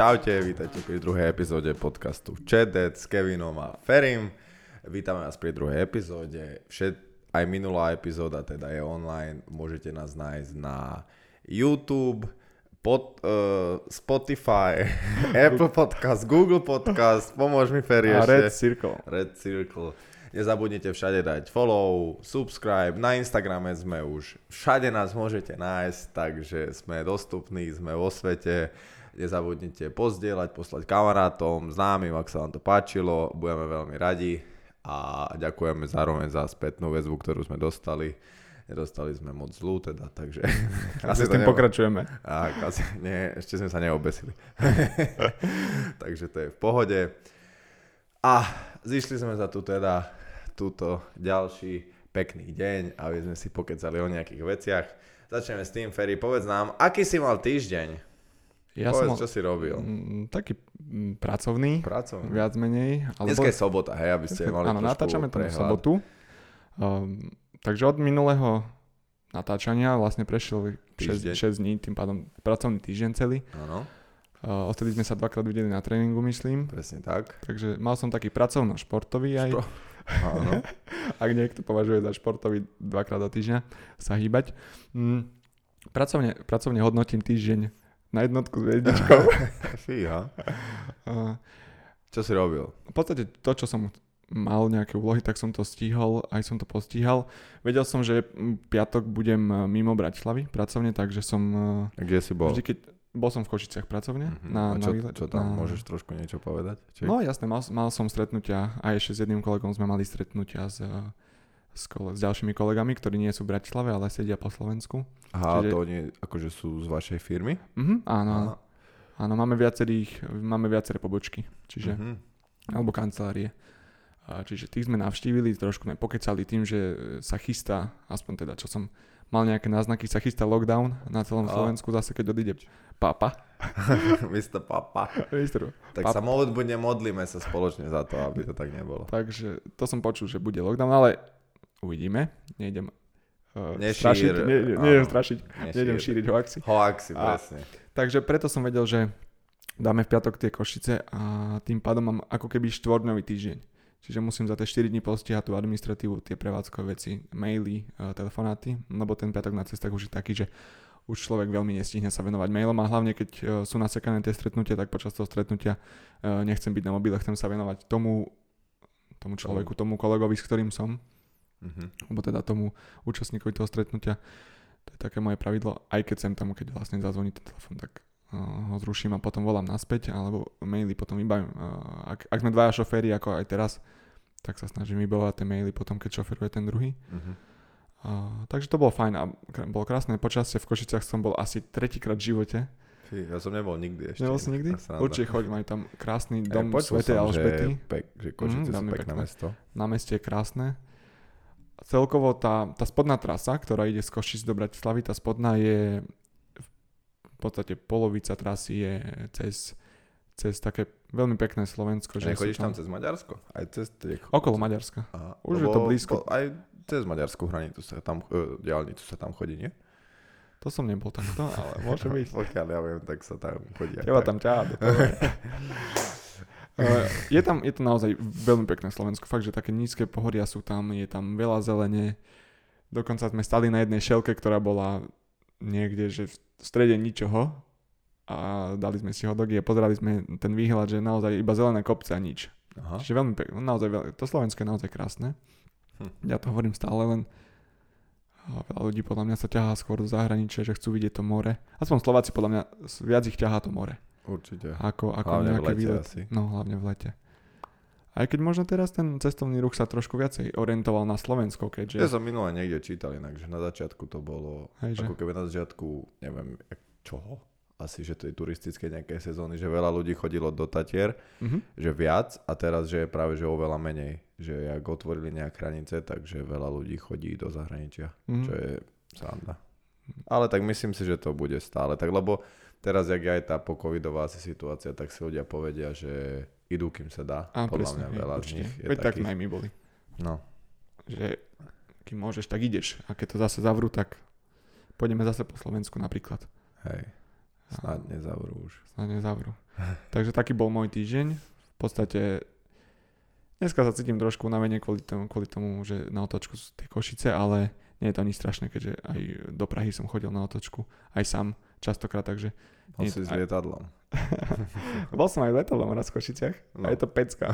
Čaute, vítajte pri druhej epizóde podcastu Čedec s Kevinom a Ferim. Vítame vás pri druhej epizóde. Všet, aj minulá epizóda teda je online. Môžete nás nájsť na YouTube, pod, uh, Spotify, Apple Podcast, Google Podcast, pomôž mi Feri A. Red Circle. Red Circle. Nezabudnite všade dať follow, subscribe, na Instagrame sme už, všade nás môžete nájsť, takže sme dostupní, sme vo svete. Nezabudnite pozdieľať, poslať kamarátom, známym, ak sa vám to páčilo, budeme veľmi radi a ďakujeme zároveň za spätnú väzbu, ktorú sme dostali. Nedostali sme moc zlú teda, takže... Asi s tým nebo- pokračujeme. a, asi, nie, ešte sme sa neobesili. Takže to je v pohode. A zišli sme za tu teda túto ďalší pekný deň, aby sme si pokecali o nejakých veciach. Začneme s tým, Ferry, povedz nám, aký si mal týždeň? Ja povedz, som čo si robil? mm, taký mm, pracovný, Pracovný. viac menej. Ale Dneska je sobota, hej, aby ste mali Áno, natáčame to v sobotu. Um, takže od minulého natáčania vlastne prešiel Týždeň. 6, 6 dní, tým pádom pracovný týždeň celý. Áno, Uh, odtedy sme sa dvakrát videli na tréningu, myslím. presne tak. Takže mal som taký pracovno-športový aj, Špro- Áno. ak niekto považuje za športový dvakrát do týždňa, sa hýbať. Mm, pracovne, pracovne hodnotím týždeň na jednotku s hviezdičkou. Fíha. Čo si robil? v podstate to, čo som mal nejaké úlohy, tak som to stihol, aj som to postíhal. Vedel som, že piatok budem e, mimo Bratislavy pracovne, takže som e, Kde si bol? vždy, keď bol som v Košiciach pracovne. Mhm. Na, A čo, na, výlet- čo tam, na, môžeš trošku niečo povedať? Či... No jasné, mal, mal som stretnutia, aj ešte s jedným kolegom sme mali stretnutia s, e, s, kole, s ďalšími kolegami, ktorí nie sú v Bratislave, ale sedia po Slovensku. Aha, čiže- to oni akože sú z vašej firmy? Mhm, áno, áno. Aha. Áno, máme viacerých, máme viaceré pobočky, čiže, Mhm. alebo kancelárie. Čiže tých sme navštívili, trošku sme pokecali tým, že sa chystá, aspoň teda čo som mal nejaké náznaky, sa chystá lockdown na celom A. Slovensku zase keď odíde papa. Mr. Papa. Minister. Tak Papa. sa modlíme, modlíme sa spoločne za to, aby to tak nebolo. Takže to som počul, že bude lockdown, ale uvidíme. Nejdem uh, Nešír, strašiť, ne, ne, nejdem strašiť, nejdem šíriť hoaxi. Hoaxi, A- presne. Takže preto som vedel, že dáme v piatok tie Košice a tým pádom mám ako keby štvorňový týždeň. Čiže musím za tie 4 dní postihať tú administratívu, tie prevádzkové veci, maily, e, telefonáty, lebo ten piatok na cestách už je taký, že už človek veľmi nestihne sa venovať mailom a hlavne keď e, sú nasekané tie stretnutia, tak počas toho stretnutia nechcem byť na mobile, chcem sa venovať tomu, tomu človeku, tomu kolegovi, s ktorým som, Mhm. alebo teda tomu účastníkovi toho stretnutia. To je také moje pravidlo, aj keď sem tam, keď vlastne zazvoní ten telefon, tak uh, ho zruším a potom volám naspäť, alebo maily potom vybavím. Uh, ak, ak sme dvaja šoféry, ako aj teraz, tak sa snažím vybavovať tie maily potom, keď šoferuje ten druhý. Mhm. Uh, takže to bolo fajn a bolo krásne počasie. V Košiciach som bol asi tretíkrát v živote. Ja som nebol nikdy ešte. Nebol si nikdy? Určite choď, majú tam krásny dom počul Svetej Alžbety. Pek, že Košice Mhm, sú veľmi pekné pekné. mesto. na meste je krásne. Celkovo tá, tá spodná trasa, ktorá ide z Košic do Bratislavy, tá spodná je v podstate polovica trasy je cez, cez také veľmi pekné Slovensko. Že sú Nechodíš tam cez Maďarsko? Aj cez tie... Okolo Maďarska. Aha, Už je to blízko. po- Aj cez maďarskú hranicu sa tam, uh, diálnicu sa tam chodí, nie? To som nebol takto, ale môže byť. Pokiaľ ja viem, tak sa tam chodí. aj Teba tak. tam. Eh, je, tam, je to naozaj veľmi pekné Slovensko. Fakt, že také nízke pohoria sú tam, je tam veľa zelene. Dokonca sme stali na jednej šelke, ktorá bola niekde, že v strede ničoho a dali sme si hodogy a pozerali sme ten výhľad, že naozaj iba zelené kopce a nič. Aha. Čiže veľmi pekné, naozaj veľ, to Slovensko je naozaj krásne. Hm. Ja to hovorím stále len veľa ľudí podľa mňa sa ťahá skôr do zahraničia, že chcú vidieť to more. Aspoň Slováci podľa mňa viac ich ťahá to more. Určite. Ako, ako Hlavne v nejaký lete výlet. asi. No, hlavne v lete. Aj keď možno teraz ten cestovný ruch sa trošku viacej orientoval na Slovensko, keďže... Ja som minule niekde čítal inak, že na začiatku to bolo, Hej, že? ako keby na začiatku, neviem, čoho, asi, že tej turistické nejaké sezóny, že veľa ľudí chodilo do Tatier, Mhm. že viac a teraz, že je práve, že oveľa menej. Že jak otvorili nejaké hranice, takže veľa ľudí chodí do zahraničia, Mhm. čo je sranda. Ale tak myslím si, že to bude stále tak, lebo teraz, jak je aj tá pocovidová asi situácia, tak si ľudia povedia, že idú, kým sa dá. Á, Podľa presne, mňa hej, veľa z určite. nich je Veď tak takých. aj my boli. No, Že kým môžeš, tak ideš. A keď to zase zavrú, tak pôjdeme zase po Slovensku napríklad. hej. A Snad nezavrú už. Snad nezavrú. Takže taký bol môj týždeň. V podstate dneska sa cítim trošku unavene kvôli tomu, kvôli tomu, že na otočku sú tie Košice, ale nie je to nič strašné, keďže aj do Prahy som chodil na otočku, aj sám častokrát, takže... Bol nie- si s aj- lietadlom. Bol som aj letadlom raz v Košiciach No. a je to pecka.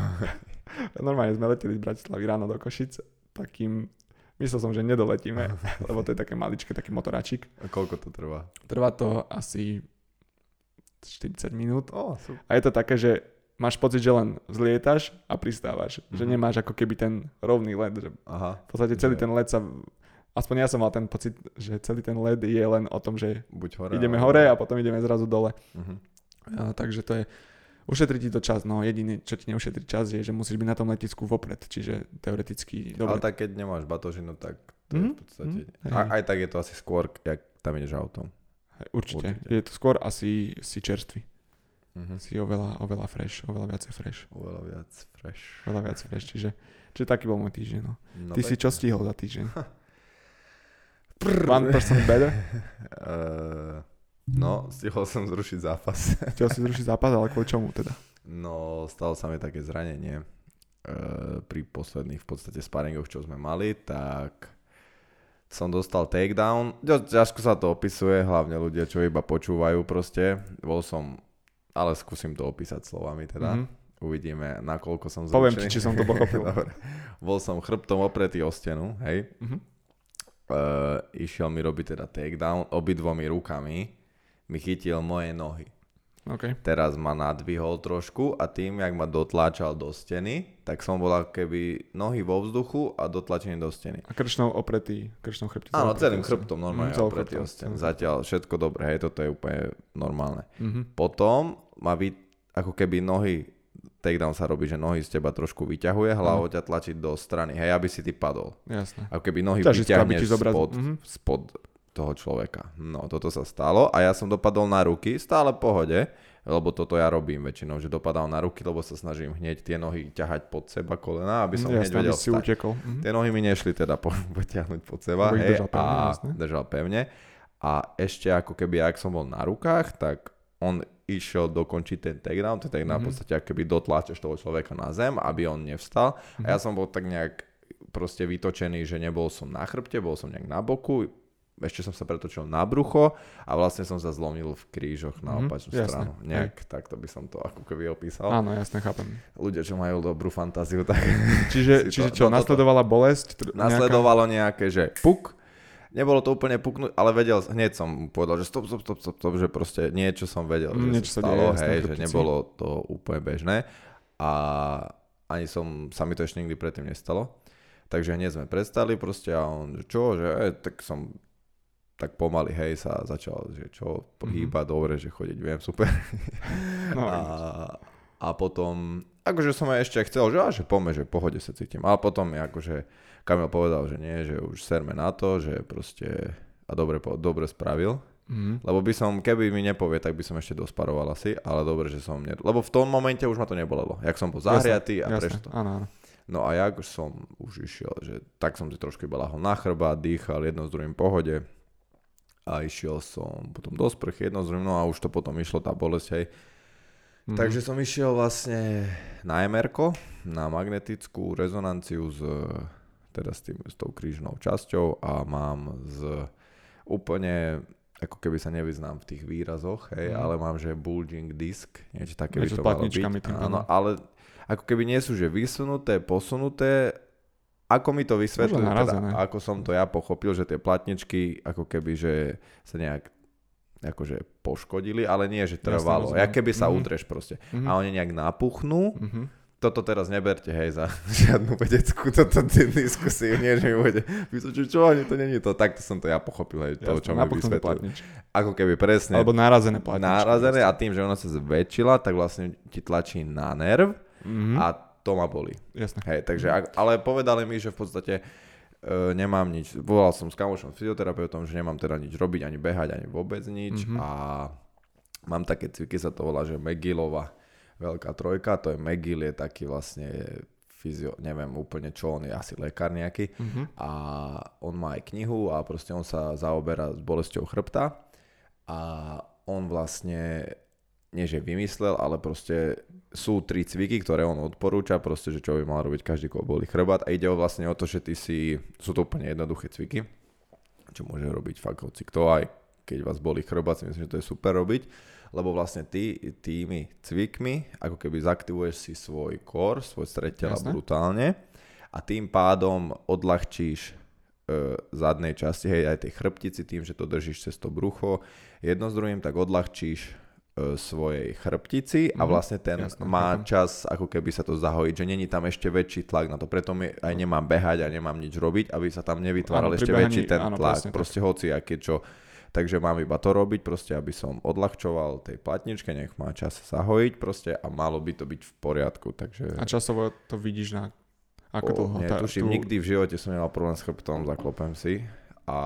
Normálne sme leteli z Bratislavy ráno do Košic takým... Myslel som, že nedoletíme, lebo to je také maličké, taký motoráčik. A koľko to trvá? Trvá to asi 40 minút. Ó, super. A je to také, že máš pocit, že len zlietaš a pristávaš. Že Mhm. nemáš ako keby ten rovný led. Že Aha, v podstate celý Že- ten led sa... Aspoň ja som mal ten pocit, že celý ten led je len o tom, že buď hore. ideme hore a potom ideme zrazu dole. Mhm. A, takže to je... Ušetrí ti to čas, no jediné, čo ti neušetrí čas je, že musíš byť na tom letisku vopred, čiže teoreticky Ale dobre. tak keď nemáš batožinu, tak to je Mhm, v podstate... mhm, A, aj tak je to asi skôr, jak tam ideš autom. Určite. určite. Je to skôr asi si čerstvý. Mhm. Si oveľa, oveľa fresh, oveľa viacej fresh. Oveľa viac fresh. Oveľa viac fresh, čiže, čiže taký bol môj týždeň. No. No, Ty si čo pekne. stihol za týždeň? One person better? Eh, no, stihol som zrušiť zápas. Chcel si zrušiť zápas, ale kvôli čomu teda? No, stalo sa mi také zranenie eh, pri posledných v podstate sparingoch, čo sme mali, tak som dostal takedown. Ťa- Ťažko sa to opisuje, hlavne ľudia, čo iba počúvajú proste. Bol som, ale skúsim to opísať slovami teda. Mhm. Uvidíme, nakoľko som Poviem zručený. ti, či som to pochopil. Dobre. Bol som chrbtom opretý o stenu, hej. Mhm. Uh, išiel mi robiť teda takedown, obidvomi rukami mi chytil moje nohy. OK. Teraz ma nadvihol trošku a tým, jak ma dotláčal do steny, tak som bol keby nohy vo vzduchu a dotlačený do steny. A krčnou opretý, krčnou chrbticou. Áno, celým chrbtom normálne celou opretý o stenu. Zatiaľ všetko dobre, hej, toto je úplne normálne. Mhm. Potom ma vy, ako keby nohy, takedown sa robí, že nohy z teba trošku vyťahuje, hlavou ťa tlačí do strany, hej, aby si ty padol. Jasné. Ako keby nohy aby ti vyťahneš zobrazil. spod, Mhm. spod toho človeka. No, toto sa stalo a ja som dopadol na ruky, stále v pohode, lebo toto ja robím väčšinou, že dopadám na ruky, lebo sa snažím hneď tie nohy ťahať pod seba kolena, aby som hneď Jasné, aby vedel si vstať. utekol. Mhm. Tie nohy mi nešli teda po, potiahnuť pod seba, Lebo hej, držal pevne, a jasné. držal pevne. A ešte ako keby, ak som bol na rukách, tak on išiel dokončiť ten takedown, ten takedown Mhm. v podstate ako keby dotláčaš toho človeka na zem, aby on nevstal. A Mhm. ja som bol tak nejak proste vytočený, že nebol som na chrbte, bol som nejak na boku, ešte som sa pretočil na brucho a vlastne som sa zlomil v krížoch na Mhm, opačnú jasné, stranu. Nejak takto by som to ako keby opísal. Áno, jasne, chápem. Ľudia, čo majú dobrú fantáziu, tak Čiže, čiže to- čo, toto- nasledovala bolesť? Nasledovalo nejaké, že puk, nebolo to úplne puknúť, ale vedel, hneď som povedal, že stop, stop, stop, stop, stop že proste niečo som vedel, Mm, že niečo sa stalo, deje, hej, že nebolo to úplne bežné a ani som, sa mi to ešte nikdy predtým nestalo. Takže hneď sme prestali proste a on, čo, že e, tak som tak pomaly, hej, sa začal, že čo, pohýba, dobre, že chodiť viem, super. No, a, a potom, akože som aj ešte chcel, že, a, že pome, že pohode sa cítim. Ale potom akože Kamil povedal, že nie, že už serme na to, že proste a dobre, dobre spravil. Mhm. Lebo by som, keby mi nepovie, tak by som ešte dosparoval asi, ale dobre, že som, ne... lebo v tom momente už ma to nebolelo. Jak som bol zahriatý a prečo to. áno, áno. No a jak už som už išiel, že tak som si trošku iba lahol na chrba, dýchal jedno s druhým pohode a išiel som potom do sprchy jedno s druhým, no a už to potom išlo tá bolesť, hej. Mhm. Takže som išiel vlastne na mr na magnetickú rezonanciu s, teda s, tým, s tou krížnou časťou a mám z úplne, ako keby sa nevyznám v tých výrazoch, hej, Mhm. ale mám, že bulging disk, niečo také by Niečo s to malo byť. tým Áno, ale ako keby nie sú, že vysunuté, posunuté, ako mi to vysvetlil, Možno teda, ako som to ja pochopil, že tie platničky ako keby, že sa nejak akože poškodili, ale nie, že trvalo. Jak keby sa Mhm. udreš proste. Mhm. A oni nejak napuchnú. Mhm. Toto teraz neberte, hej, za žiadnu vedeckú toto diskusiu. Nie, že mi bude že čo, ani to není to. Takto som to ja pochopil, hej, to, čo mi vysvetlil. Ako keby presne Alebo nárazené platničky. nárazené a tým, že ona sa zväčšila, tak vlastne ti tlačí na nerv Mhm. a to ma boli. Jasné. Hej, takže, ak, ale povedali mi, že v podstate nemám nič, volal som s kamošom fyzioterapeutom, že nemám teda nič robiť, ani behať, ani vôbec nič. Mhm. a mám také cviky, sa to volá, že Megilova veľká trojka, to je Megil, je taký vlastne fyzio, neviem úplne čo, on je asi lekár nejaký. Mhm. a on má aj knihu a proste on sa zaoberá s bolesťou chrbta. A on vlastne nie že vymyslel, ale proste sú tri cviky, ktoré on odporúča, proste, že čo by mal robiť každý, koho boli chrbát. A ide o vlastne o to, že ty si, sú to úplne jednoduché cviky, čo môže robiť fakt hoci kto aj keď vás boli chrbát, si myslím, že to je super robiť, lebo vlastne ty tými cvikmi ako keby zaktivuješ si svoj core, svoj stred tela brutálne a tým pádom odľahčíš e, zadnej časti, hej, aj tej chrbtici tým, že to držíš cez to brucho. Jedno s druhým, tak odľahčíš svojej chrbtici a mhm, vlastne ten Jasne, má čas ako keby sa to zahojiť, že není tam ešte väčší tlak na to, preto mi aj nemám behať a nemám nič robiť, aby sa tam nevytváral áno, ešte behaní, väčší ten áno, tlak, proste tak. hoci aké čo. Takže mám iba to robiť, proste aby som odľahčoval tej platničke, nech má čas zahojiť proste a malo by to byť v poriadku. Takže... A časovo to vidíš na ako dlho? Netuším, tú... nikdy v živote som nemal problém s chrbtom, zaklopem si a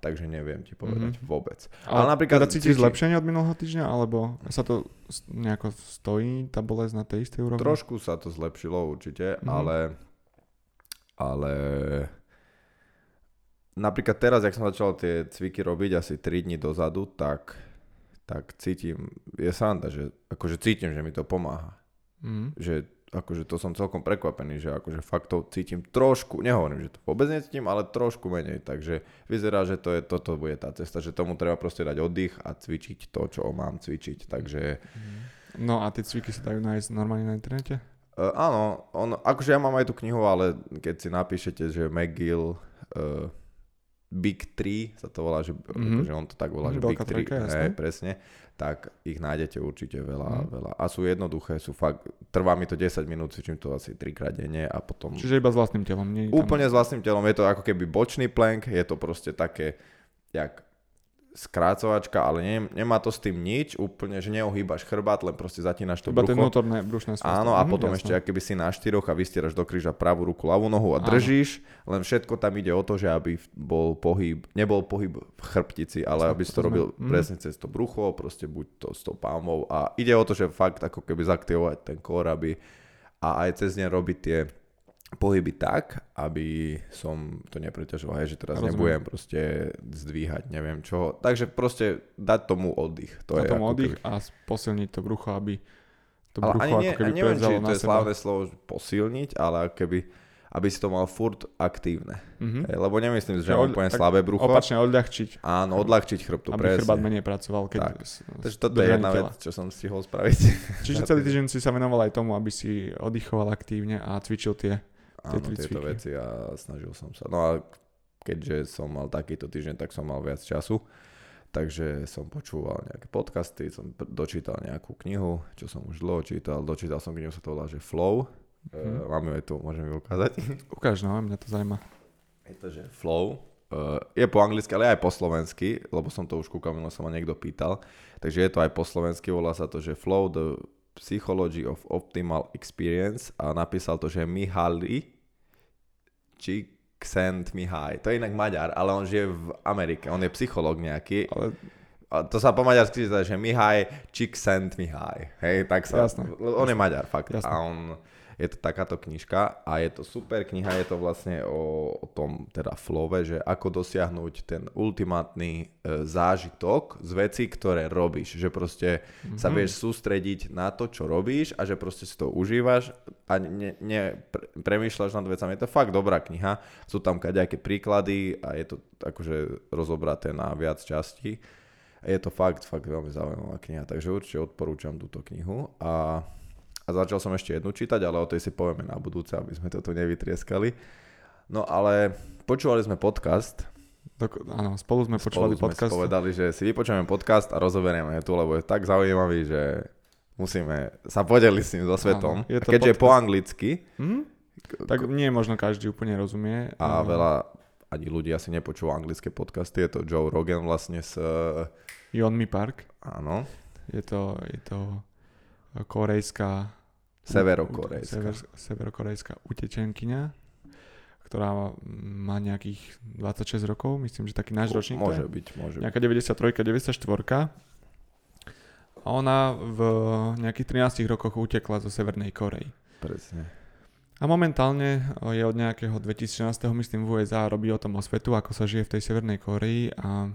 takže neviem ti povedať mm-hmm. vôbec. Ale, ale napríklad... Teda cítiš zlepšenie od minulého týždňa, alebo sa to nejako stojí, tá bolesť na tej istej úrovni? Trošku sa to zlepšilo určite, mm-hmm. ale ale napríklad teraz, jak som začal tie cviky robiť asi 3 dní dozadu, tak, tak cítim, je sranda, že akože cítim, že mi to pomáha. Mm-hmm. Že akože to som celkom prekvapený, že akože fakt to cítim trošku, nehovorím, že to vôbec necítim, ale trošku menej, takže vyzerá, že to je, toto bude tá cesta, že tomu treba proste dať oddych a cvičiť to, čo mám cvičiť, takže... No a tie cviky sa dajú nájsť normálne na internete? Uh, áno, on, akože ja mám aj tú knihu, ale keď si napíšete, že McGill uh, Big 3 sa to volá, že, mm-hmm. že on to tak volá, že Big 3, hej, presne, tak ich nájdete určite veľa, mm. veľa. A sú jednoduché, sú fakt, trvá mi to 10 minút, cvičím to asi 3 krát denne a potom... Čiže iba s vlastným telom? Nie Úplne tam... s vlastným telom, je to ako keby bočný plank, je to proste také, jak skrácovačka, ale ne, nemá to s tým nič, úplne, že neohýbaš chrbát, len proste zatínaš to Iba brucho. vnútorné brušné svastvo. Áno, a mhm, potom jasné. ešte, keby si na štyroch a vystieraš do kríža pravú ruku, ľavú nohu a držíš, Áno. len všetko tam ide o to, že aby bol pohyb, nebol pohyb v chrbtici, ale aby si to robil mm. presne cez to brucho, proste buď to s tou palmou a ide o to, že fakt ako keby zaktivovať ten kór, aby a aj cez ne robiť tie pohyby tak, aby som to nepreťažoval, hej, že teraz Rozumiem. nebudem proste zdvíhať, neviem čo. Takže proste dať tomu oddych. To dať je tomu oddych keby... a posilniť to brucho, aby to ale brucho ani ako keby neviem, či to je slávne slovo posilniť, ale keby aby si to mal furt aktívne. Mm-hmm. Hej, lebo nemyslím, že mám úplne slabé brucho. Opačne odľahčiť. Áno, odľahčiť chrbtu, aby presne. chrbát menej pracoval. Keď tak. S, Takže toto je jedna tela. vec, čo som stihol spraviť. Čiže celý týždeň si sa venoval aj tomu, aby si oddychoval aktívne a cvičil tie áno, tieto veci a snažil som sa. No a keďže som mal takýto týždeň, tak som mal viac času. Takže som počúval nejaké podcasty, som dočítal nejakú knihu, čo som už dlho čítal. Dočítal som knihu, sa to volá, že Flow. Mm. Uh, mám ju aj tu, môžem ju ukázať. Ukáž, no, mňa to zaujíma. Je to, že Flow. Uh, je po anglicky, ale aj po slovensky, lebo som to už kúkal, minul sa ma niekto pýtal. Takže je to aj po slovensky, volá sa to, že Flow, the Psychology of Optimal Experience a napísal to, že Mihaly Csikszentmihalyi. To je inak Maďar, ale on žije v Amerike. On je psychológ nejaký. Ale... A to sa po maďarsky že Mihaj Csikszentmihalyi. Hej, tak sa... Jasne. On je Maďar, fakt. Jasne. A on je to takáto knižka a je to super kniha, je to vlastne o, o tom teda flove, že ako dosiahnuť ten ultimátny e, zážitok z veci, ktoré robíš, že proste mm-hmm. sa mhm. vieš sústrediť na to, čo robíš a že proste si to užívaš a ne, ne pre, premýšľaš nad vecami. Je to fakt dobrá kniha, sú tam kaďaké príklady a je to akože rozobraté na viac častí. Je to fakt, fakt veľmi zaujímavá kniha, takže určite odporúčam túto knihu a a začal som ešte jednu čítať, ale o tej si povieme na budúce, aby sme toto nevytrieskali. No ale počúvali sme podcast. Dok- áno, spolu sme počúvali spolu podcast. Sme povedali, že si vypočujeme podcast a rozoberieme tu, lebo je tak zaujímavý, že musíme sa podeliť s ním so svetom. Áno, je to keďže podcast. je po anglicky. Hm? Tak nie možno každý úplne rozumie. A veľa ani ľudia si nepočúva anglické podcasty. Je to Joe Rogan vlastne s... Yonmi Park. Áno. Je to, je to korejská Severokorejská. Sever, severokorejská utečenkyňa, ktorá má nejakých 26 rokov, myslím, že taký náš ročník. Môže byť, môže Nejaká 93, 94. A ona v nejakých 13 rokoch utekla zo Severnej Korei. Presne. A momentálne je od nejakého 2016. myslím v USA robí o tom osvetu, ako sa žije v tej Severnej Koreji a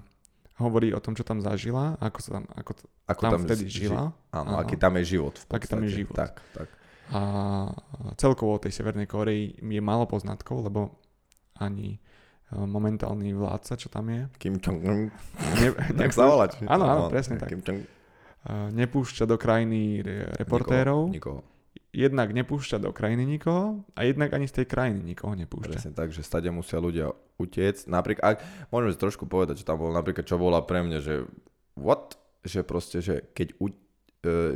hovorí o tom, čo tam zažila, ako sa tam, ako Ako tam, tam vtedy ži- žila. Áno, Áno. aký tam je život v Aký tam je podstate. život. Tak, tak. A celkovo o tej Severnej Koreji je málo poznatkov, lebo ani e, momentálny vládca, čo tam je, Kim Jong-un. ne, Tak sa Áno, áno, no, presne tak. Kim Jong- e, nepúšťa do krajiny re- reportérov. Nikoho, nikoho. Jednak nepúšťa do krajiny nikoho a jednak ani z tej krajiny nikoho nepúšťa. Presne tak, že stade musia ľudia utiecť. Napríklad, ak, môžeme si trošku povedať, že tam bolo napríklad, čo bola pre mňa, že what? Že proste, že keď u,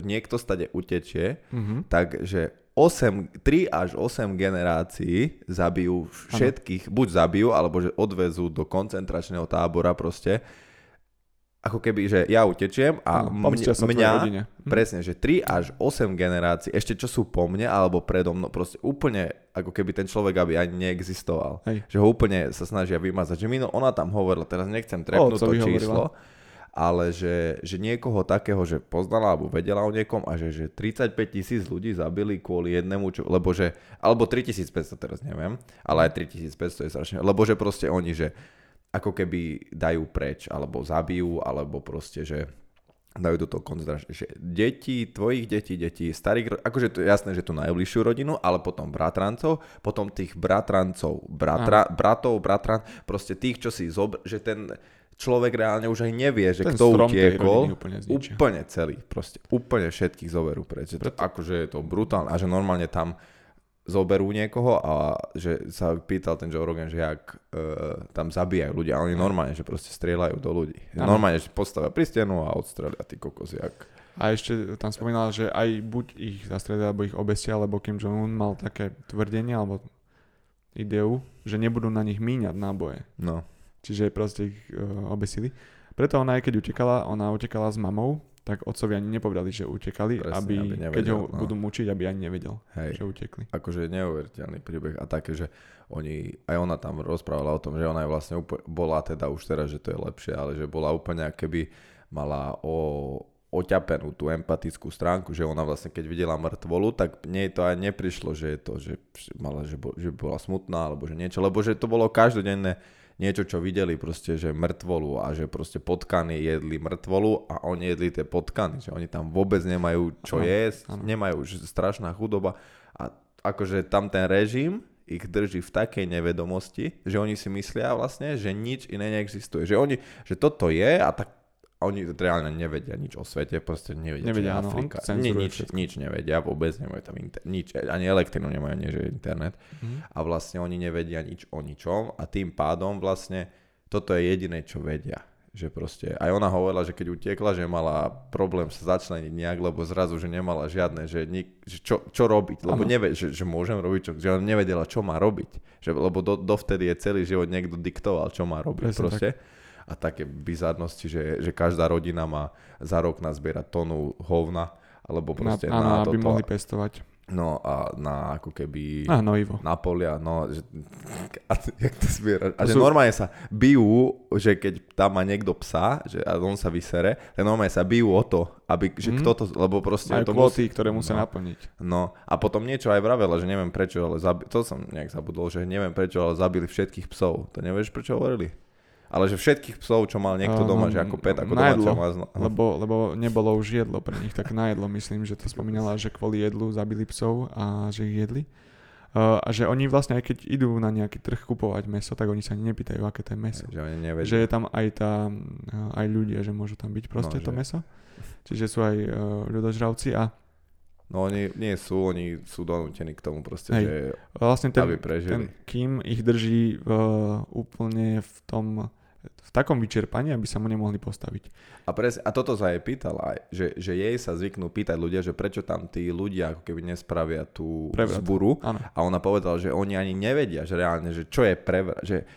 niekto stade utečie, Mhm. tak že 8, 3 až 8 generácií zabijú všetkých, buď zabijú, alebo že odvezú do koncentračného tábora proste. Ako keby, že ja utečiem a tvojej mňa, rodine. Mhm. presne, že 3 až 8 generácií, ešte čo sú po mne alebo predo mnou, proste úplne ako keby ten človek aby ani neexistoval. Hej. Že ho úplne sa snažia vymazať. Že Mino, ona tam hovorila, teraz nechcem trepnúť to otcovi číslo, ale že, že niekoho takého, že poznala alebo vedela o niekom a že, že 35 tisíc ľudí zabili kvôli jednému, čo, lebo že, alebo 3500 teraz neviem, ale aj 3500 je strašne, lebo že proste oni, že ako keby dajú preč, alebo zabijú, alebo proste, že dajú do toho koncentračne, že deti, tvojich detí, detí, starých, akože to je jasné, že tú najbližšiu rodinu, ale potom bratrancov, potom tých bratrancov, bratra, bratov, bratran, proste tých, čo si zobr, že ten človek reálne už aj nevie, že Ten kto utiekol, úplne zničia. úplne celý, proste úplne všetkých zoberú preč. Že to, akože je to brutálne a že normálne tam zoberú niekoho a že sa pýtal ten Joe Rogan, že jak uh, tam zabíjajú ľudia a oni normálne, že proste strieľajú do ľudí. Áno. Normálne, že postavia pri stenu a odstrelia tí kokosy. Jak... A ešte tam spomínala, že aj buď ich zastrelia, alebo ich obestia, alebo Kim Jong-un mal také tvrdenie, alebo ideu, že nebudú na nich míňať náboje. No, Čiže proste ich uh, obesili. Preto ona aj keď utekala, ona utekala s mamou, tak otcovi ani nepovedali, že utekali, Presne, aby, aby nevedel, keď ho no. budú mučiť, aby ani nevedel, hej. že utekli. Akože neuveriteľný príbeh a také, že oni, aj ona tam rozprávala o tom, že ona je vlastne úplne, bola teda už teraz, že to je lepšie, ale že bola úplne keby mala o, oťapenú tú empatickú stránku, že ona vlastne keď videla mŕtvolu, tak nej to aj neprišlo, že je to, že mala, že, bo, že bola smutná alebo že niečo, lebo že to bolo každodenné niečo, čo videli proste, že mŕtvolu a že proste potkany jedli mŕtvolu a oni jedli tie potkany, že oni tam vôbec nemajú čo Áno, jesť, áno. nemajú, že strašná chudoba a akože tam ten režim ich drží v takej nevedomosti, že oni si myslia vlastne, že nič iné neexistuje. Že oni, že toto je a tak oni reálne nevedia nič o svete, proste nevedia, Nevedia, čo je áno, Afrika. cenzuruje Nie, nič, všetko. nič nevedia, vôbec nemajú tam inter- nič, ani elektrinu nemajú, nie že internet. Mhm. A vlastne oni nevedia nič o ničom a tým pádom vlastne toto je jediné, čo vedia. Že proste, aj ona hovorila, že keď utiekla, že mala problém sa začleniť nejak, lebo zrazu, že nemala žiadne, že, nik, že čo, čo robiť, lebo Áno. nevie, že, že môžem robiť, čo, že nevedela, čo má robiť. Že, lebo do, dovtedy je celý život niekto diktoval, čo má robiť Presne proste. A také bizarnosti, že, že každá rodina má za rok nazbierať tonu hovna, alebo Na, proste áno, na, aby toto. mohli pestovať. No a na ako keby... Na hnojivo. Na polia, no, že, a jak to zbieraš? A že sú- normálne sa bijú, že keď tam má niekto psa, že a on sa vysere, tak normálne sa bijú o to, aby, že Mhm. kto to, lebo proste Majú to kvóty, ktoré musia no. naplniť. No a potom niečo aj vravela, že neviem prečo, ale zabi- to som nejak zabudol, že neviem prečo, ale zabili všetkých psov. To nevieš prečo hovorili? Ale že všetkých psov, čo mal niekto doma, že ako pet, ako na jedlo, domáca mazla. Lebo, lebo nebolo už jedlo pre nich, tak na jedlo myslím, že to spomínala, že kvôli jedlu zabili psov a že ich jedli. Uh, a že oni vlastne aj keď idú na nejaký trh kupovať meso, tak oni sa ani nepýtajú, aké to je meso. Že oni nevedia. Že je tam aj tá, uh, aj ľudia, že môžu tam byť proste No, to že- meso. Čiže sú aj uh, ľudožravci a No oni nie sú, oni sú donútení k tomu proste, Hej. že vlastne ten, aby prežili. ten Kim ich drží uh, úplne v tom v takom vyčerpaní, aby sa mu nemohli postaviť. A, pres, a toto sa jej pýtala aj, že, že jej sa zvyknú pýtať ľudia, že prečo tam tí ľudia ako keby nespravia tú Prevrat. zburu. Áno. A ona povedala, že oni ani nevedia, že reálne, že čo je prevrat, že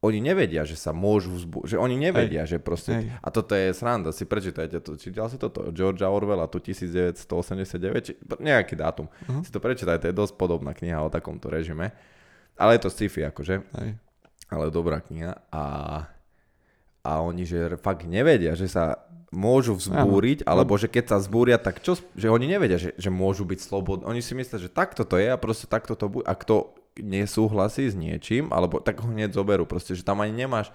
oni nevedia, že sa môžu vzbu- že oni nevedia, že proste, Hej. a toto je sranda, si prečítajte to, čítal si toto, Georgia Orwella, tu 1989, či, nejaký dátum, Uh-huh. si to prečítajte, je dosť podobná kniha o takomto režime, ale je to sci-fi akože, Hej. ale dobrá kniha a, a oni, že fakt nevedia, že sa môžu vzbúriť, alebo že keď sa zbúria, tak čo, že oni nevedia, že, že môžu byť slobodní. Oni si myslia, že takto to je a proste takto to bude. A kto nesúhlasí s niečím, alebo tak ho hneď zoberú. Proste, že tam ani nemáš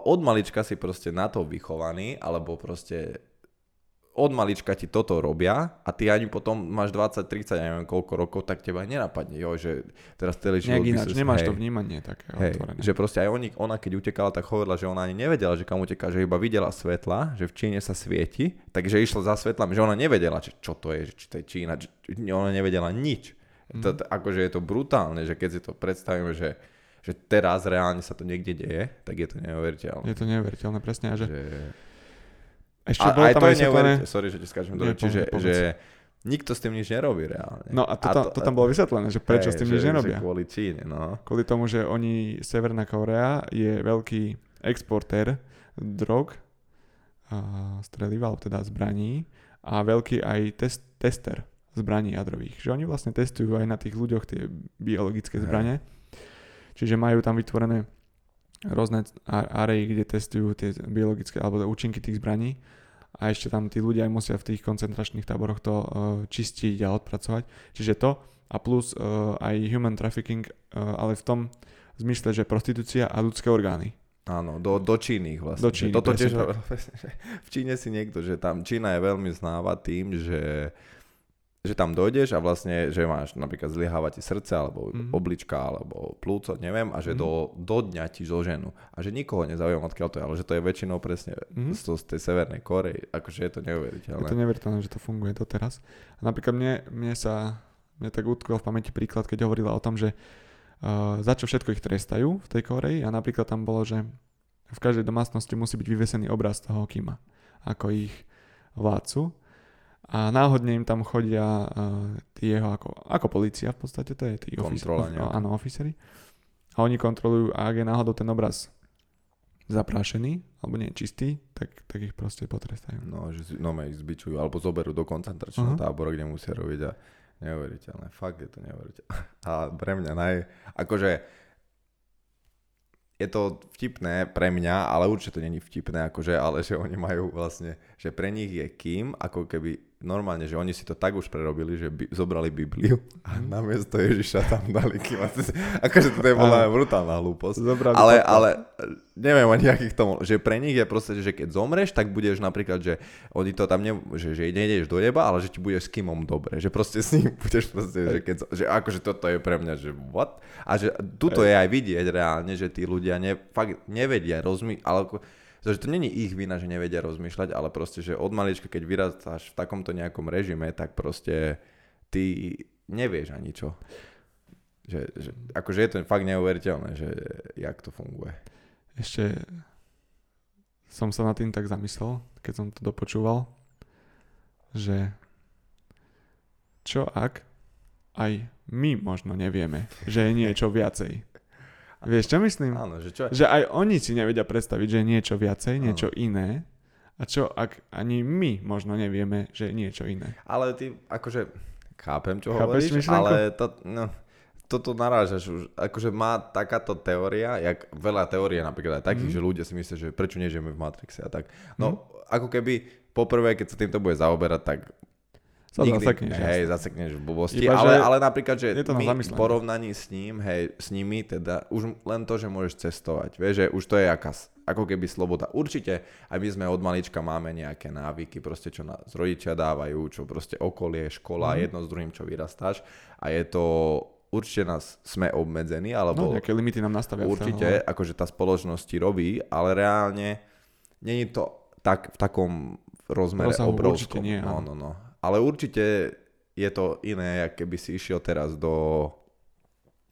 od malička si proste na to vychovaný, alebo proste od malička ti toto robia a ty ani potom máš 20, 30, ja neviem koľko rokov, tak teba nenapadne, jo, že teraz celý život... Nejak ináč, nemáš hej, to vnímanie také hej, otvorené. Že proste aj oni, ona keď utekala, tak hovorila, že ona ani nevedela, že kam uteká, že iba videla svetla, že v Číne sa svieti, takže išla za svetlami, že ona nevedela, že čo to je, že či to je Čína, že ona nevedela nič. Mm. To, to, akože je to brutálne, že keď si to predstavíme, že že teraz reálne sa to niekde deje, tak je to neuveriteľné. Je to neuveriteľné, presne. A že... že ešte a, bolo aj tam to je neuveriteľné. Sorry, že ti skáčem do reči, že, že nikto s tým nič nerobí reálne. No a to, a to, to tam bolo vysvetlené, že prečo hej, s tým že, nič nerobia. Kvôli Číne, no. Kvôli tomu, že oni, Severná Korea je veľký exportér drog, a streliva, alebo teda zbraní a veľký aj test, tester zbraní jadrových. Že oni vlastne testujú aj na tých ľuďoch tie biologické zbranie. Čiže majú tam vytvorené rôzne areji, kde testujú tie biologické alebo účinky tých zbraní a ešte tam tí ľudia aj musia v tých koncentračných táboroch to uh, čistiť a odpracovať. Čiže to a plus uh, aj human trafficking, uh, ale v tom zmysle, že prostitúcia a ľudské orgány. Áno, do, do Číny vlastne. Do Číny, Toto tiež, v Číne si niekto, že tam Čína je veľmi znáva tým, že že tam dojdeš a vlastne, že máš napríklad zlyháva ti srdce alebo mm-hmm. oblička alebo plúco, neviem, a že mm-hmm. do, do dňa ti ženu. A že nikoho nezaujíma, odkiaľ to je, ale že to je väčšinou presne mm-hmm. z, z tej severnej Korei. Akože je to neuveriteľné. Je to neuveriteľné, že to funguje doteraz. A napríklad mne, mne sa, mne tak utkol v pamäti príklad, keď hovorila o tom, že uh, za čo všetko ich trestajú v tej Koreji a napríklad tam bolo, že v každej domácnosti musí byť vyvesený obraz toho Kima, ako ich vládcu a náhodne im tam chodia uh, tí jeho ako, ako policia v podstate, to je tí Kontrola ofic, áno, oficery. A oni kontrolujú, a ak je náhodou ten obraz zaprášený, alebo nie čistý, tak, tak ich proste potrestajú. No, že no, ich zbičujú, alebo zoberú do koncentračného uh-huh. tábora, kde musia robiť a neuveriteľné, fakt je to neuveriteľné. A pre mňa naj, akože je to vtipné pre mňa, ale určite to není vtipné, akože, ale že oni majú vlastne, že pre nich je kým, ako keby normálne, že oni si to tak už prerobili, že by, zobrali Bibliu a mhm. namiesto Ježiša tam dali kým. Akože to je bola brutálna hlúposť. Zobrali ale, ale neviem ani akých tomu, že pre nich je proste, že keď zomreš, tak budeš napríklad, že oni to tam, ne, že, že nejdeš do neba, ale že ti budeš s kýmom dobre. Že proste s ním budeš proste, že, keď, že akože toto je pre mňa, že what? A že tuto je aj vidieť reálne, že tí ľudia ne, fakt nevedia rozmýšľať, ale že to není ich vina, že nevedia rozmýšľať, ale proste, že od malička, keď vyrastáš v takomto nejakom režime, tak proste ty nevieš ani čo. Že, že, akože je to fakt neuveriteľné, že jak to funguje. Ešte som sa nad tým tak zamyslel, keď som to dopočúval, že čo ak aj my možno nevieme, že je niečo viacej. Vieš, čo myslím? Áno, že čo? Že aj oni si nevedia predstaviť, že je niečo viacej, Áno. niečo iné. A čo, ak ani my možno nevieme, že je niečo iné. Ale ty, akože, chápem, čo Chápeš hovoríš, myšlenku? ale to, no, toto narážaš už, akože má takáto teória, jak veľa teórie napríklad aj takých, mm. že ľudia si myslia, že prečo nežijeme v Matrixe a tak. No, mm. ako keby poprvé, keď sa týmto bude zaoberať, tak sa Nikdy, zasekneš. Hej, zasekneš v blbosti, Iba, ale, ale napríklad, že my v porovnaní s ním, hej, s nimi, teda už len to, že môžeš cestovať, vieš, že už to je aká, ako keby sloboda. Určite, aj my sme od malička máme nejaké návyky, proste čo nás rodičia dávajú, čo proste okolie, škola, mm. jedno s druhým, čo vyrastáš a je to určite nás sme obmedzení, alebo... No, nejaké limity nám nastavia. Určite, celé. akože tá spoločnosť ti robí, ale reálne není to tak v takom rozmere Rozsahu, obrovskom. nie, no, no, no ale určite je to iné, ako keby si išiel teraz do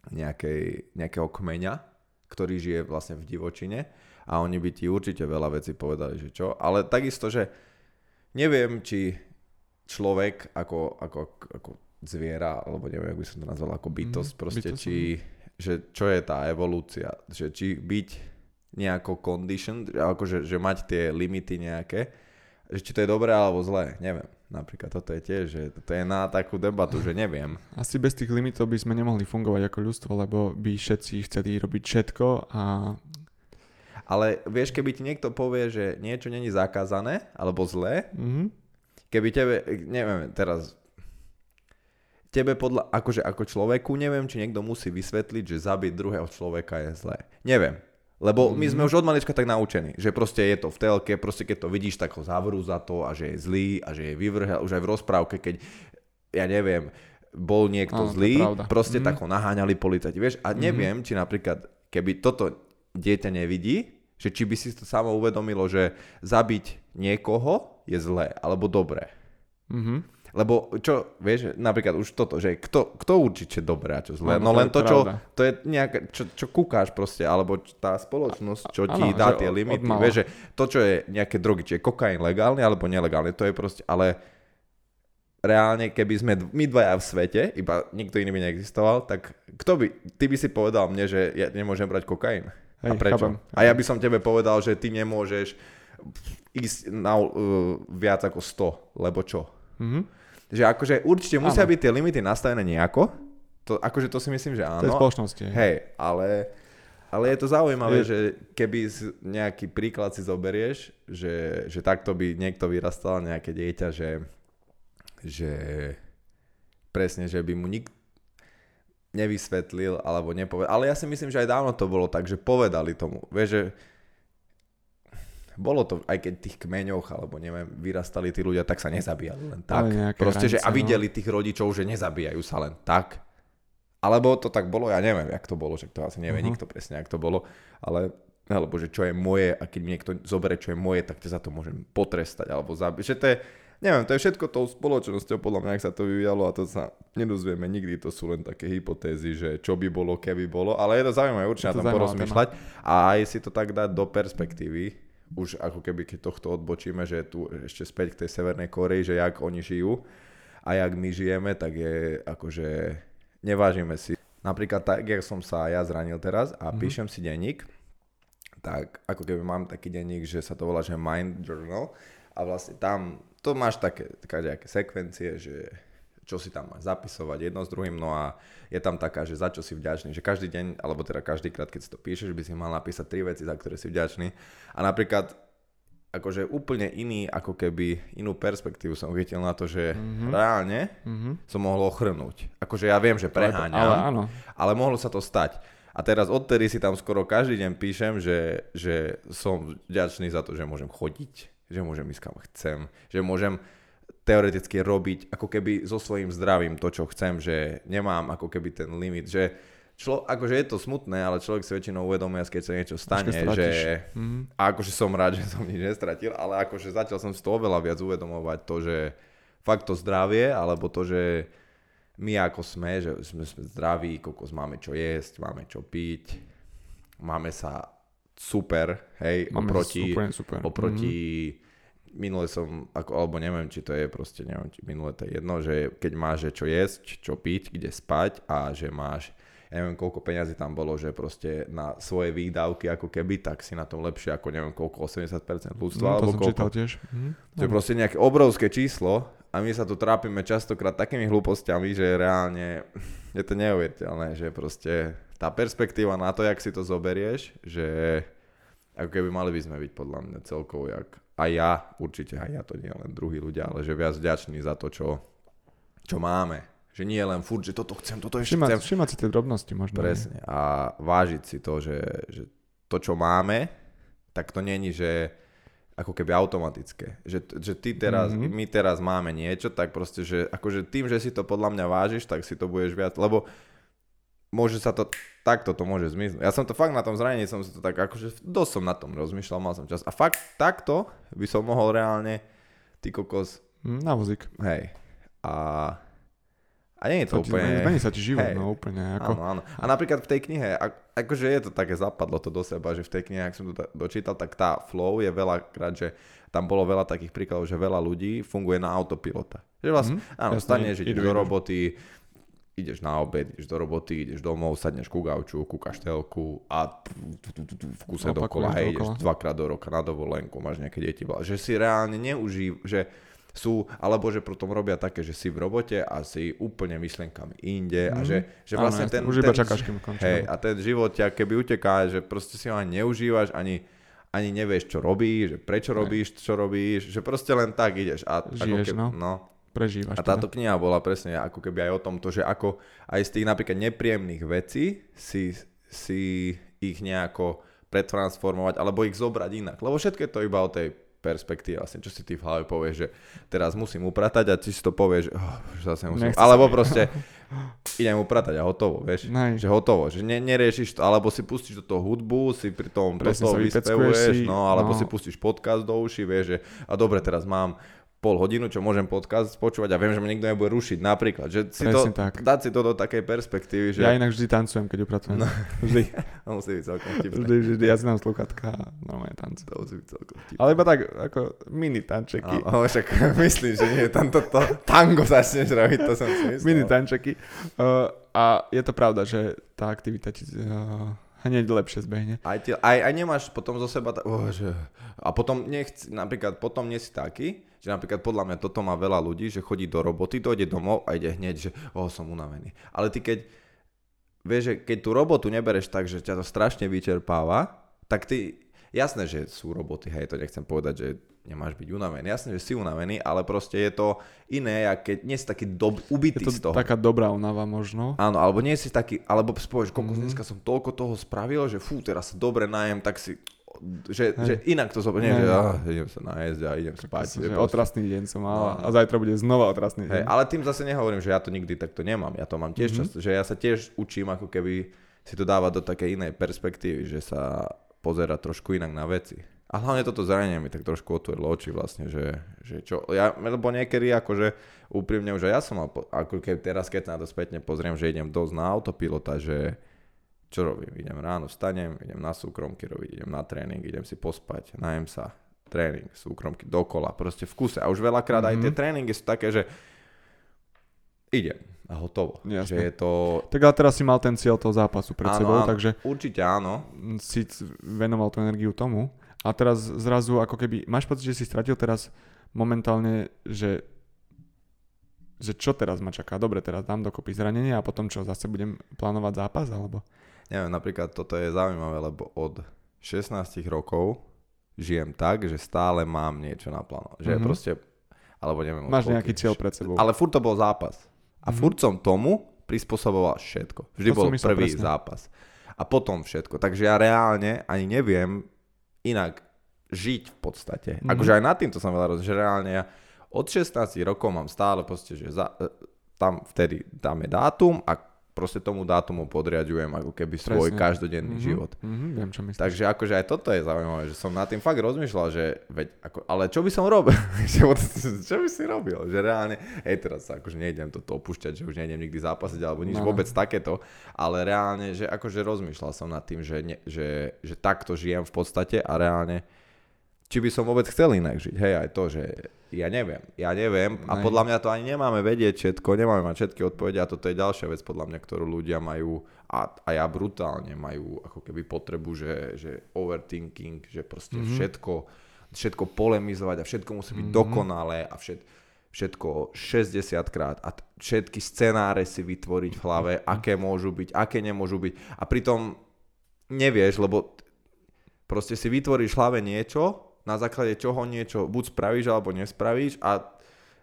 nejakej, nejakého kmeňa, ktorý žije vlastne v divočine a oni by ti určite veľa vecí povedali, že čo. Ale takisto, že neviem, či človek ako, ako, ako zviera, alebo neviem, ako by som to nazval, ako bytosť, mm, proste, bytosť. či, že čo je tá evolúcia, že či byť nejako condition, akože že mať tie limity nejaké, že či to je dobré alebo zlé, neviem. Napríklad toto je tiež, že to je na takú debatu, že neviem. Asi bez tých limitov by sme nemohli fungovať ako ľudstvo, lebo by všetci chceli robiť všetko a... Ale vieš, keby ti niekto povie, že niečo není zakázané alebo zlé, mm-hmm. keby tebe, neviem, teraz tebe podľa, akože ako človeku, neviem, či niekto musí vysvetliť, že zabiť druhého človeka je zlé. Neviem. Lebo my sme už od malička tak naučení, že proste je to v telke, proste keď to vidíš, tak ho zavrú za to a že je zlý a že je vyvrhel, už aj v rozprávke, keď, ja neviem, bol niekto Áno, zlý, proste Mhm. tak ho naháňali policajti, vieš, a neviem, či napríklad, keby toto dieťa nevidí, že či by si to samo uvedomilo, že zabiť niekoho je zlé, alebo dobré. Mhm. Lebo čo, vieš, napríklad už toto, že kto, kto určí, čo dobré a čo zlé. No to len to, čo, to je nejaké, čo, čo kúkáš proste, alebo tá spoločnosť, čo ti Áno, dá tie limity. od mala. Vieš, že to, čo je nejaké drogy, či je kokain legálny alebo nelegálny, to je proste, ale reálne, keby sme my dvaja v svete, iba nikto iný by neexistoval, tak kto by, ty by si povedal mne, že ja nemôžem brať kokain. a Hej, prečo? chápem. A ja by som tebe povedal, že ty nemôžeš ísť na uh, viac ako 100, lebo čo? Mhm. Že akože určite musia Áno. byť tie limity nastavené nejako. To, akože to si myslím, že To je áno. spoločnosti. hej. Ale, ale je to zaujímavé, Je- že keby nejaký príklad si zoberieš, že, že takto by niekto vyrastal nejaké dieťa, že, že presne, že by mu nik nevysvetlil alebo nepovedal. Ale ja si myslím, že aj dávno to bolo tak, že povedali tomu. Vieš, že bolo to, aj keď tých kmeňoch, alebo neviem, vyrastali tí ľudia, tak sa nezabíjali len tak. Proste, že a hranice, no. videli tých rodičov, že nezabíjajú sa len tak. Alebo to tak bolo, ja neviem, jak to bolo, že to asi nevie Mhm. nikto presne, jak to bolo, ale alebo že čo je moje a keď mi niekto zoberie, čo je moje, tak ťa za to môžem potrestať alebo zabiť. Že to je, neviem, to je všetko tou spoločnosťou, podľa mňa, ak sa to vyvíjalo a to sa nedozvieme nikdy, to sú len také hypotézy, že čo by bolo, keby bolo, ale je to zaujímavé určite na to tom porozmýšľať a aj si to tak dať do perspektívy, už ako keby keď tohto odbočíme, že tu ešte späť k tej Severnej Koreji, že jak oni žijú a jak my žijeme, tak je akože nevážime si. Napríklad tak, jak som sa ja zranil teraz a mm-hmm. píšem si denník, tak ako keby mám taký denník, že sa to volá, že Mind Journal a vlastne tam, to máš také, také sekvencie, že čo si tam máš zapisovať jedno s druhým, no a je tam taká, že za čo si vďačný, že každý deň, alebo teda každý krát, keď si to píšeš, by si mal napísať tri veci, za ktoré si vďačný a napríklad akože úplne iný, ako keby inú perspektívu som chytil na to, že mm-hmm. reálne Mhm. som mohol ochrnúť. Akože ja viem, že preháňam, ale áno. ale mohlo sa to stať. A teraz odtedy si tam skoro každý deň píšem, že, že som vďačný za to, že môžem chodiť, že môžem ísť kam chcem, že môžem teoreticky robiť ako keby so svojím zdravím to, čo chcem, že nemám ako keby ten limit, že člo, akože je to smutné, ale človek si väčšinou uvedomuje, keď sa niečo stane, že Mhm. a akože som rád, že som nič nestratil, ale akože zatiaľ som si to oveľa viac uvedomovať to, že fakt to zdravie, alebo to, že my ako sme, že sme, sme zdraví, kokos máme čo jesť, máme čo piť, máme sa super, hej, Máme oproti, úplne super. oproti minule som, ako, alebo neviem, či to je proste, neviem, či minule to je jedno, že keď máš čo jesť, čo piť, kde spať a že máš ja neviem, koľko peňazí tam bolo, že proste na svoje výdavky ako keby, tak si na tom lepšie ako neviem koľko, 80% ľudstva, Mhm, to alebo som koľko. tiež. Mhm. To je proste nejaké obrovské číslo a my sa tu trápime častokrát takými hlúpostiami, že reálne je to neuveriteľné, že proste tá perspektíva na to, jak si to zoberieš, že ako keby mali by sme byť podľa mňa celkovo jak aj ja, určite aj ja, to nie len druhí ľudia, ale že viac vďační za to, čo, čo máme. Že nie len furt, že toto chcem, toto ešte Všimať, chcem. všimať si tie drobnosti možno. Presne. A vážiť si to, že, že to, čo máme, tak to není, že ako keby automatické. Že, že ty teraz, Mhm. mm-hmm. my teraz máme niečo, tak proste, že akože tým, že si to podľa mňa vážiš, tak si to budeš viac, lebo môže sa to, takto to môže zmiznúť. Ja som to fakt na tom zranení, som si to tak, akože dosť som na tom rozmýšľal, mal som čas. A fakt takto by som mohol reálne, ty kokos, Mhm, Na vozík. hej. A, a nie je to, To úplne... zmení sa ti život, hej. no úplne. Ako, Áno, áno. A napríklad v tej knihe, ak, akože je to také, zapadlo to do seba, že v tej knihe, ak som to ta- dočítal, tak tá flow je veľakrát, že tam bolo veľa takých príkladov, že veľa ľudí funguje na autopilota. Že vlastne, Mhm, áno, jasné, staneš, ideš idú, do roboty, ideš na obed, ideš do roboty, ideš domov, sadneš ku gauču, kúkaš telku a v kuse dokola, hej, ideš dvakrát do roka na dovolenku, máš nejaké deti, že si reálne neužív, že sú, alebo že potom robia také, že si v robote a si úplne myšlenkami inde a Mhm. že, že vlastne ten, už iba čakáš, kým končí hej, robota. a ten život ťa keby uteká, že proste si ho ani neužívaš, ani, ani nevieš, čo robíš, že prečo robíš, čo robíš, že proste len tak ideš. A, ako Žiješ, keby, no. no. Prežívaš. A táto kniha bola presne ako keby aj o tom, to, že ako aj z tých napríklad nepríjemných vecí si, si ich nejako pretransformovať, alebo ich zobrať inak. Lebo všetko je to iba o tej perspektíve, vlastne, čo si ty v hlave povieš, že teraz musím upratať a ty si to povieš, že, oh, zase musím. Nechce Alebo proste idem upratať a hotovo, vieš. Nej. Že hotovo, že ne, neriešiš to, alebo si pustíš do toho hudbu, si pri tom do Presne toho vypeckuješ vyspevuješ, si, no, alebo no. si pustíš podcast do uši, vieš, že a dobre, teraz mám pol hodinu, čo môžem podcast počúvať a viem, že ma nikto nebude rušiť, napríklad. Že si to, tak. dať si to do takej perspektívy, že Ja inak vždy tancujem, keď upratujem. No. Vždy. to musí byť celkom vtipné. Vždy, vždy. Ja si dám slúchatka a normálne tancujem. To musí byť celkom vtipné. Ale iba tak, ako mini tančeky. Ale však myslím, že nie, tam to, to tango začneš robiť, to som si myslel. Mini tančeky. Uh, a je to pravda, že tá aktivita ti uh, hneď lepšie zbehne. Aj, ti, aj, aj nemáš potom zo seba, ta, oh, že, a potom nechci, napríklad potom nie si taký, že napríklad podľa mňa toto má veľa ľudí, že chodí do roboty, dojde domov a ide hneď, že oh, som unavený. Ale ty keď, vieš, že keď tú robotu nebereš tak, že ťa to strašne vyčerpáva, tak ty, jasné, že sú roboty, hej, to nechcem povedať, že nemáš byť unavený. Jasné, že si unavený, ale proste je to iné, jak keď nie si taký dob, Je ubitý to z toho. taká dobrá únava možno. Áno, alebo nie si taký, alebo si povieš, koľko Mhm. dneska som toľko toho spravil, že fú, teraz sa dobre najem, tak si, že, Hej. že inak to zoberiem, Hej. že ah, idem sa najesť a idem spať. Že Je proste- otrasný deň som mal No, a no. zajtra bude znova otrasný Hej, deň. ale tým zase nehovorím, že ja to nikdy takto nemám. Ja to mám tiež Mhm. často, že ja sa tiež učím ako keby si to dávať do takej inej perspektívy, že sa pozera trošku inak na veci. A hlavne toto zranenie mi tak trošku otvorilo oči vlastne, že, že čo, ja, lebo niekedy akože úprimne už aj ja som mal, ako keď teraz keď na to spätne pozriem, že idem dosť na autopilota, že čo robím, idem ráno, vstanem, idem na súkromky robiť, idem na tréning, idem si pospať, najem sa, tréning, súkromky dokola, proste v kuse. A už veľakrát aj Mhm. tie tréningy sú také, že idem a hotovo. Že je to... Tak ale teraz si mal ten cieľ toho zápasu pred Áno, sebou, áno. takže Určite áno. si venoval tú energiu tomu. A teraz zrazu ako keby, máš pocit, že si stratil teraz momentálne, že že čo teraz ma čaká? Dobre, teraz dám dokopy zranenie a potom čo, zase budem plánovať zápas, alebo? Neviem, napríklad toto je zaujímavé, lebo od 16 rokov žijem tak, že stále mám niečo na plánu. Že Mhm. proste, alebo neviem. Máš koľkých- nejaký cieľ pred sebou. Ale furt to bol zápas. A Mhm. furt som tomu prispôsoboval všetko. Vždy To bol prvý presne. zápas. A potom všetko. Takže ja reálne ani neviem inak žiť v podstate. Mhm. Akože aj nad týmto som veľa rozumel, že reálne ja od 16 rokov mám stále proste, že za, e, tam vtedy dáme dátum a proste tomu dátumu podriadujem ako keby svoj Presne. každodenný Mhm, život. Mhm, viem, čo myslíš. Takže akože aj toto je zaujímavé, že som nad tým fakt rozmýšľal, že veď, ako, ale čo by som robil? Čo by si robil? Že reálne, hej teraz akože nejdem toto opúšťať, že už nejdem nikdy zápasiť alebo nič No. vôbec takéto, ale reálne, že akože rozmýšľal som nad tým, že, ne, že, že takto žijem v podstate a reálne či by som vôbec chcel inak žiť. Hej, aj to, že ja neviem, ja neviem a Nej. podľa mňa to ani nemáme vedieť všetko, nemáme mať všetky odpovede a toto je ďalšia vec podľa mňa, ktorú ľudia majú a, a ja brutálne majú ako keby potrebu, že, že overthinking, že proste Mhm. všetko, všetko polemizovať a všetko musí byť Mhm. dokonalé a všet, všetko 60 krát a t- všetky scenáre si vytvoriť v hlave, Mhm. aké môžu byť, aké nemôžu byť a pritom nevieš, lebo proste si vytvoríš v hlave niečo, na základe čoho niečo buď spravíš alebo nespravíš a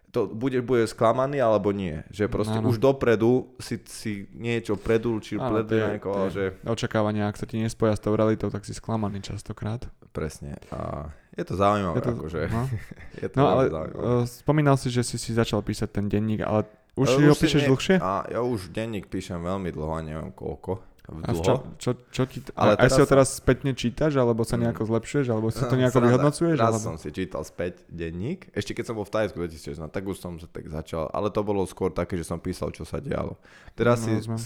to bude, bude sklamaný alebo nie. Že proste Áno. už dopredu si, si niečo predurčil, tie že Očakávania, ak sa ti nespoja s tou realitou, tak si sklamaný častokrát. presne. A je to zaujímavé, Je to- akože. no. Je to No ale zaujímavé. uh, spomínal si, že si si začal písať ten denník, ale už si Ale ho si píšeš nie- dlhšie? A ja už denník píšem veľmi dlho, a neviem koľko. A v Dlho. čo, čo, čo ti... Ale aj si ho teraz teraz spätne čítaš, alebo sa Mm. nejako zlepšuješ, alebo si to nejako vyhodnocuješ? Raz Alebo... som si čítal späť denník, ešte keď som bol v Tajsku 2016, tak už som sa tak začal, ale to bolo skôr také, že som písal, čo sa dialo. Teraz, No, si, rozumiem.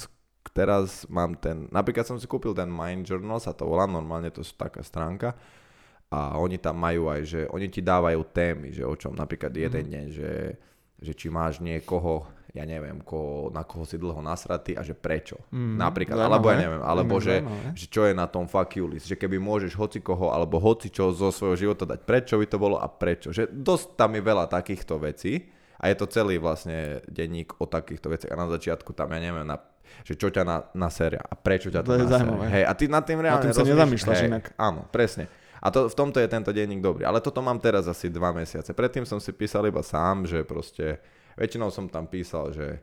teraz mám ten, napríklad som si kúpil ten Mind Journal, sa to volá, normálne to sú taká stránka a oni tam majú aj, že oni ti dávajú témy, že o čom napríklad jeden Mhm. deň, že, že či máš niekoho, ja neviem, koho, na koho si dlho nasratý a že prečo. Mm, Napríklad, zaujímavé. alebo ja neviem, alebo že, zaujímavé. že čo je na tom fuck you list, že keby môžeš hoci koho alebo hoci čo zo svojho života dať, prečo by to bolo a prečo. Že dosť tam je veľa takýchto vecí a je to celý vlastne denník o takýchto veciach a na začiatku tam, ja neviem, na, že čo ťa na, na séria a prečo ťa to, To zaujímavé. Hej, a ty nad tým reálne tým sa nezamýšľaš inak. Áno, presne. A to, v tomto je tento denník dobrý. Ale toto mám teraz asi dva mesiace. Predtým som si písal iba sám, že proste väčšinou som tam písal, že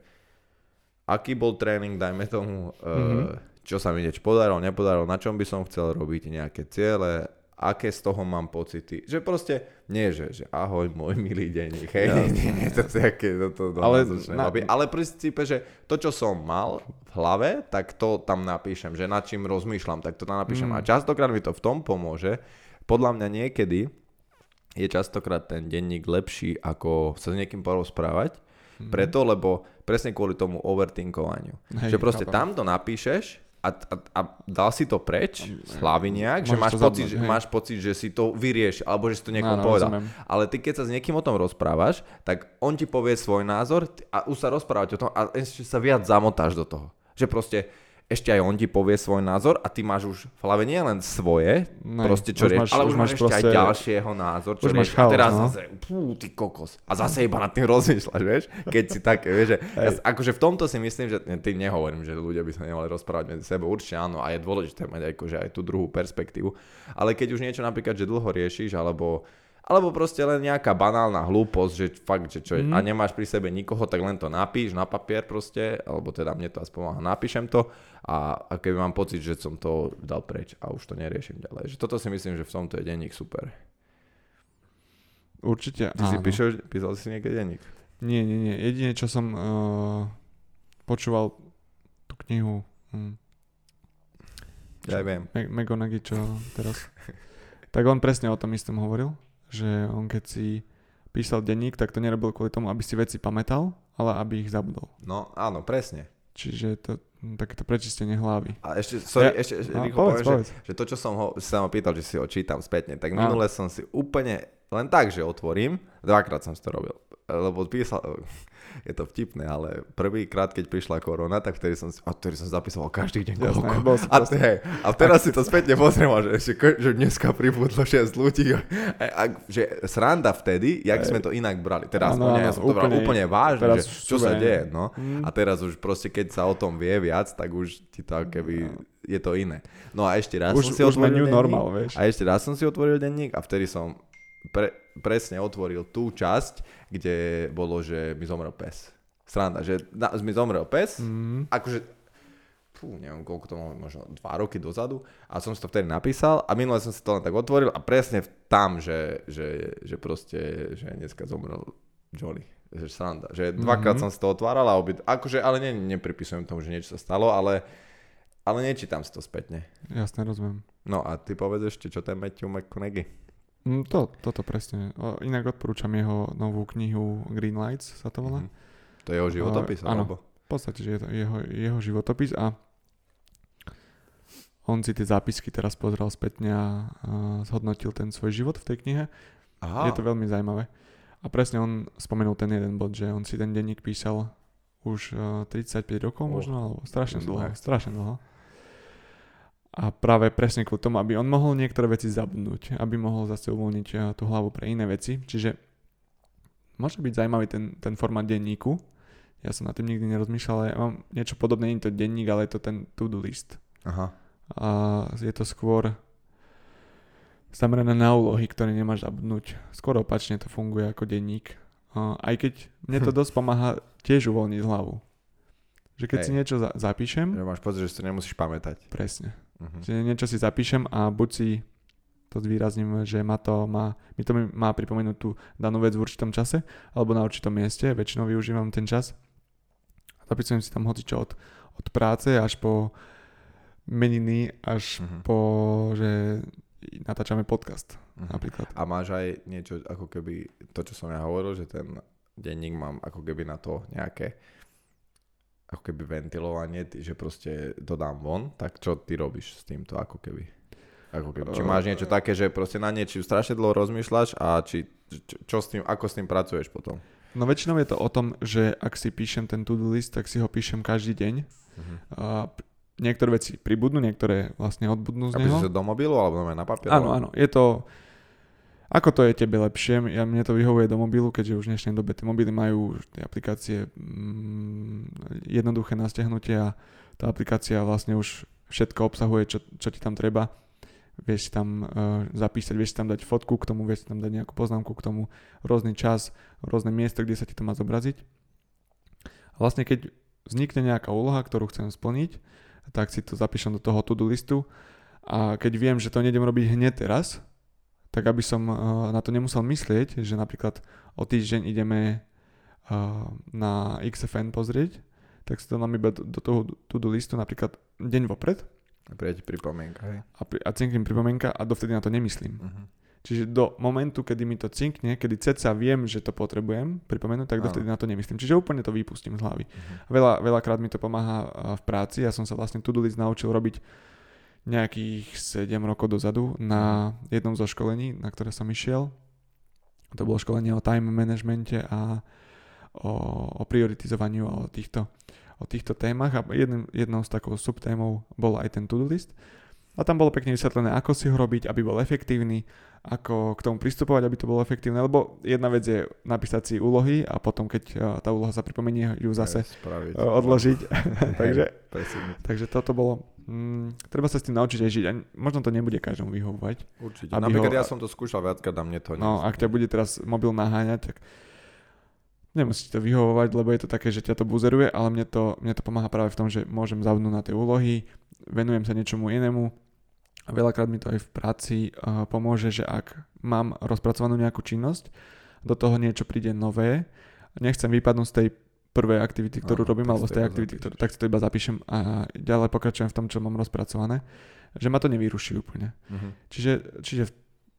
aký bol tréning, dajme tomu, Mhm. uh, čo sa mi niečo podarilo, nepodarilo, na čom by som chcel robiť nejaké ciele, aké z toho mám pocity. Že proste nie, že, že ahoj môj milý denník, hej, Jasné. nie, nie, to je aké, to, to, to Ale na- ale princípe, že to, čo som mal v hlave, tak to tam napíšem, že nad čím rozmýšľam, tak to tam napíšem. Mm. A častokrát mi to v tom pomôže. Podľa mňa niekedy je častokrát ten denník lepší, ako sa s niekým porozprávať, Mhm. preto, lebo presne kvôli tomu overthinkovaniu. Hej, že proste tam to napíšeš a, a, a dal si to preč z hlavy nejak, že Môžeš máš to pocit, že, máš pocit, že si to vyriešil, alebo že si to niekomu Áno, povedal. rozumiem. Ale ty keď sa s niekým o tom rozprávaš, tak on ti povie svoj názor a už sa rozprávate o tom a ešte sa viac zamotáš do toho. Že proste ešte aj on ti povie svoj názor a ty máš už v hlave nie len svoje, Nej, proste čo rieš, ale už máš ešte aj proste- ďalšieho názor, čo už máš rieš. A chaos, teraz no. zase, pú, ty kokos. A zase iba nad tým rozmýšľaš, vieš? Keď si také, vieš, že ja, akože v tomto si myslím, že ty nehovorím, že ľudia by sa nemali rozprávať medzi sebou, určite áno, a je dôležité mať akože aj tú druhú perspektívu. Ale keď už niečo napríklad, že dlho riešiš, alebo alebo proste len nejaká banálna hlúposť, že fakt, že čo je, Mhm. a nemáš pri sebe nikoho, tak len to napíš na papier proste, alebo teda mne to aspoň napíšem to a, a keby mám pocit, že som to dal preč a už to neriešim ďalej. Že toto si myslím, že v tomto je denník super. Určite Ty si áno. píšeš, písal si niekedy denník? Nie, nie, nie. Jedine, čo som uh, počúval tú knihu hm, Ja viem. Meg- Megonagi, čo teraz. tak on presne o tom istom hovoril, že on keď si písal denník, tak to nerobil kvôli tomu, aby si veci pamätal, ale aby ich zabudol. No áno, presne. Čiže to hm, takéto prečistenie hlavy. A ešte, sorry, Ja- ešte, ešte No, rýchlo povedz, poviem, povedz. Že, že to, čo som ho, sa ma pýtal, že si ho čítam spätne, tak minule som si úplne, len tak, že otvorím, dvakrát som si to robil, lebo písal, je to vtipné, ale prvýkrát, keď prišla korona, tak vtedy som a vtedy som zapísal každý deň Jasné, koľko. bol A, proste- hej, a teraz si to spätne pozriem, že, že dneska pribudlo 6 ľudí. A, a, že sranda vtedy, jak sme to inak brali. Teraz no, áno, ja som to bral úplne- úplne vážne, že čo sa deje. No. Mm. A teraz už proste, keď sa o tom vie viac, tak už ti to keby je to iné. No a ešte raz Už, som si už otvoril denník. normal, vieš. A ešte raz som si otvoril denník a vtedy som pre, presne otvoril tú časť, kde bolo, že mi zomrel pes. Sranda, že na, mi zomrel pes, Mm. akože fú, neviem koľko to bolo, možno dva roky dozadu a som si to vtedy napísal a minule som si to len tak otvoril a presne tam, že, že, že proste, že dneska zomrel Johnny. Že sranda. Že dvakrát Mhm. som si to otváral a obi, akože, ale ne, nepripisujem tomu, že niečo sa stalo, ale, ale nečítam si to spätne. Jasne, rozumiem. No a ty povedz ešte, čo ten Matthew McConaughey. Mm, to, toto presne. Inak odporúčam jeho novú knihu Green Lights, sa to volá. Mhm. To je jeho životopis, áno. alebo? V podstate, že je to jeho, jeho životopis a on si tie zápisky teraz pozrel spätne a, zhodnotil ten svoj život v tej knihe. Aha, Je to veľmi zaujímavé. A presne on spomenul ten jeden bod, že on si ten denník písal už uh, 35 rokov Oh, možno, alebo strašne dlho, strašne dlho. A práve presne kvôli tomu, aby on mohol niektoré veci zabudnúť, aby mohol zase uvoľniť uh, tú hlavu pre iné veci. Čiže môže byť zaujímavý ten, ten formát denníku. Ja som na tým nikdy nerozmýšľal, ale ja mám niečo podobné, nie je to denník, ale je to ten to-do list. Aha. A je to skôr zamerané na úlohy, ktoré nemáš zabudnúť. Skôr opačne to funguje ako denník. A aj keď mne to dosť pomáha tiež uvoľniť hlavu. Že keď Hej. si niečo za- zapíšem, Že máš pocit, že si to nemusíš pamätať. presne. Mhm. Že niečo si zapíšem a buď si to zvýrazním, že ma to má, mi to má pripomenúť tú danú vec v určitom čase, alebo na určitom mieste, väčšinou využívam ten čas. Zapisujem si tam hocičo od, od práce až po meniny, až Mhm. po, že natáčame podcast Mhm. napríklad. A máš aj niečo, ako keby, to čo som ja hovoril, že ten denník mám ako keby na to nejaké ako keby ventilovanie, že proste to dám von, tak čo ty robíš s týmto ako keby? Ako keby, či máš niečo také, že proste na niečo strašne dlho rozmýšľaš a či, čo, čo s tým, ako s tým pracuješ potom? No väčšinou je to o tom, že ak si píšem ten to-do list, tak si ho píšem každý deň. Mhm. A niektoré veci pribudnú, niektoré vlastne odbudnú z A neho. píšeš sa do mobilu alebo na papier? Áno, áno. Je to... Ako to je tebe lepšie? Ja, mne to vyhovuje do mobilu, keďže už v dnešnej dobe tie mobily majú tie aplikácie mm, jednoduché na stiahnutie a tá aplikácia vlastne už všetko obsahuje, čo, čo ti tam treba. Vieš si tam uh, zapísať, vieš si tam dať fotku k tomu, vieš si tam dať nejakú poznámku k tomu, rôzny čas, rôzne miesto, kde sa ti to má zobraziť. A vlastne keď vznikne nejaká úloha, ktorú chcem splniť, tak si to zapíšem do toho to-do listu a keď viem, že to nejdem robiť hneď teraz, tak aby som uh, na to nemusel myslieť, že napríklad o týždeň ideme uh, na XFN pozrieť, tak si to nám iba do, do toho to-do listu napríklad deň vopred. A príde pripomienka, hej. A, pri, a cinknem pripomienka a dovtedy na to nemyslím. Uh-huh. Čiže do momentu, kedy mi to cinkne, kedy ceca viem, že to potrebujem pripomenúť, tak dovtedy na to nemyslím. Čiže úplne to vypustím z hlavy. Uh-huh. Veľa, veľakrát mi to pomáha v práci. Ja som sa vlastne to-do list naučil robiť nejakých 7 rokov dozadu na jednom zo školení, na ktoré som išiel. To bolo školenie o time managemente a o, o prioritizovaniu a o týchto, o týchto témach a jedn, jednou z takou subtémov bol aj ten to-do list. A tam bolo pekne vysvetlené, ako si ho robiť, aby bol efektívny, ako k tomu pristupovať, aby to bolo efektívne, lebo jedna vec je napísať si úlohy a potom, keď e, tá úloha sa pripomenie, ju zase spraviť. e, odložiť. takže, takže toto bolo, mm, treba sa s tým naučiť aj žiť a možno to nebude každému vyhovovať. Určite. Napríklad ho- ja som to skúšal viackrát a mne to No, ak ťa bude teraz mobil naháňať, tak nemusí to vyhovovať, lebo je to také, že ťa to buzeruje, ale mne to, mne to pomáha práve v tom, že môžem zabudnúť na tie úlohy, venujem sa niečomu inému a veľakrát mi to aj v práci uh, pomôže, že ak mám rozpracovanú nejakú činnosť, do toho niečo príde nové, nechcem vypadnúť z tej prvej aktivity, ktorú Áno, robím, alebo z tej aktivity, ktorú, tak si to iba zapíšem a ďalej pokračujem v tom, čo mám rozpracované, že ma to nevyruší úplne. Mhm. Čiže, čiže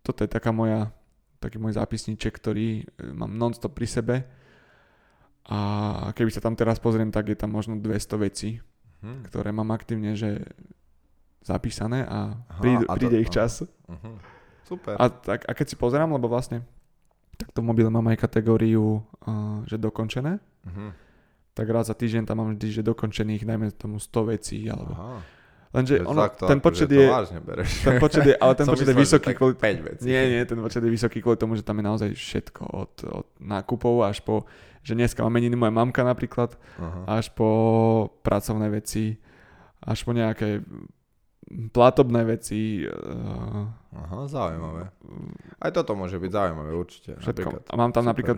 toto je taká moja, taký môj zápisníček, ktorý e, mám non-stop pri sebe a keby sa tam teraz pozriem, tak je tam možno 200 vecí, Mhm. ktoré mám aktívne, že zapísané a, Aha, príde, a to- príde ich aha. čas. Mhm. Super. A, tak, a keď si pozerám, lebo vlastne takto v mobile mám aj kategóriu, uh, že dokončené, Mhm. tak raz za týždeň tam mám vždy, že dokončených, dajme tomu 100 vecí, alebo... Aha. Lenže Že ono, takto, ten akože počet je... vážne bereš. Ten počet je, ale ten Som počet je myslel, že vysoký kvôli... 5 vecí. Nie, nie, ten počet je vysoký kvôli tomu, že tam je naozaj všetko. Od, od nákupov až po, že dneska má meniny moja mamka napríklad, Aha. až po pracovné veci, až po nejaké platobné veci. Uh, Aha, zaujímavé. Aj toto môže byť zaujímavé, určite. všetko. Napríklad. A mám tam Super. napríklad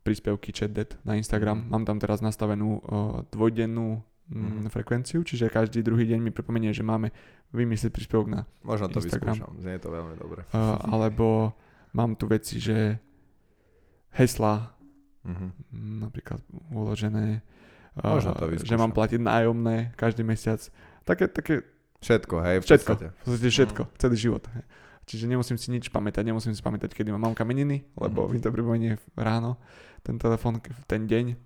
príspevky chatdet na Instagram. Mhm. Mám tam teraz nastavenú uh, dvojdennú Mhm. mm, frekvenciu, čiže každý druhý deň mi pripomenie, že máme vymyslieť príspevok na Možno to Instagram. vyskúšam, znie to veľmi dobre. uh, alebo mám tu veci, že hesla Mhm. mm, napríklad uložené, Možno to že mám platiť nájomné každý mesiac. Také, také Všetko, hej, v všetko, podstate. v podstate všetko, celý život. hej. Čiže nemusím si nič pamätať, nemusím si pamätať, kedy mám mamka meniny, lebo Mhm. mi to pripomenie ráno, ten telefon v ten deň.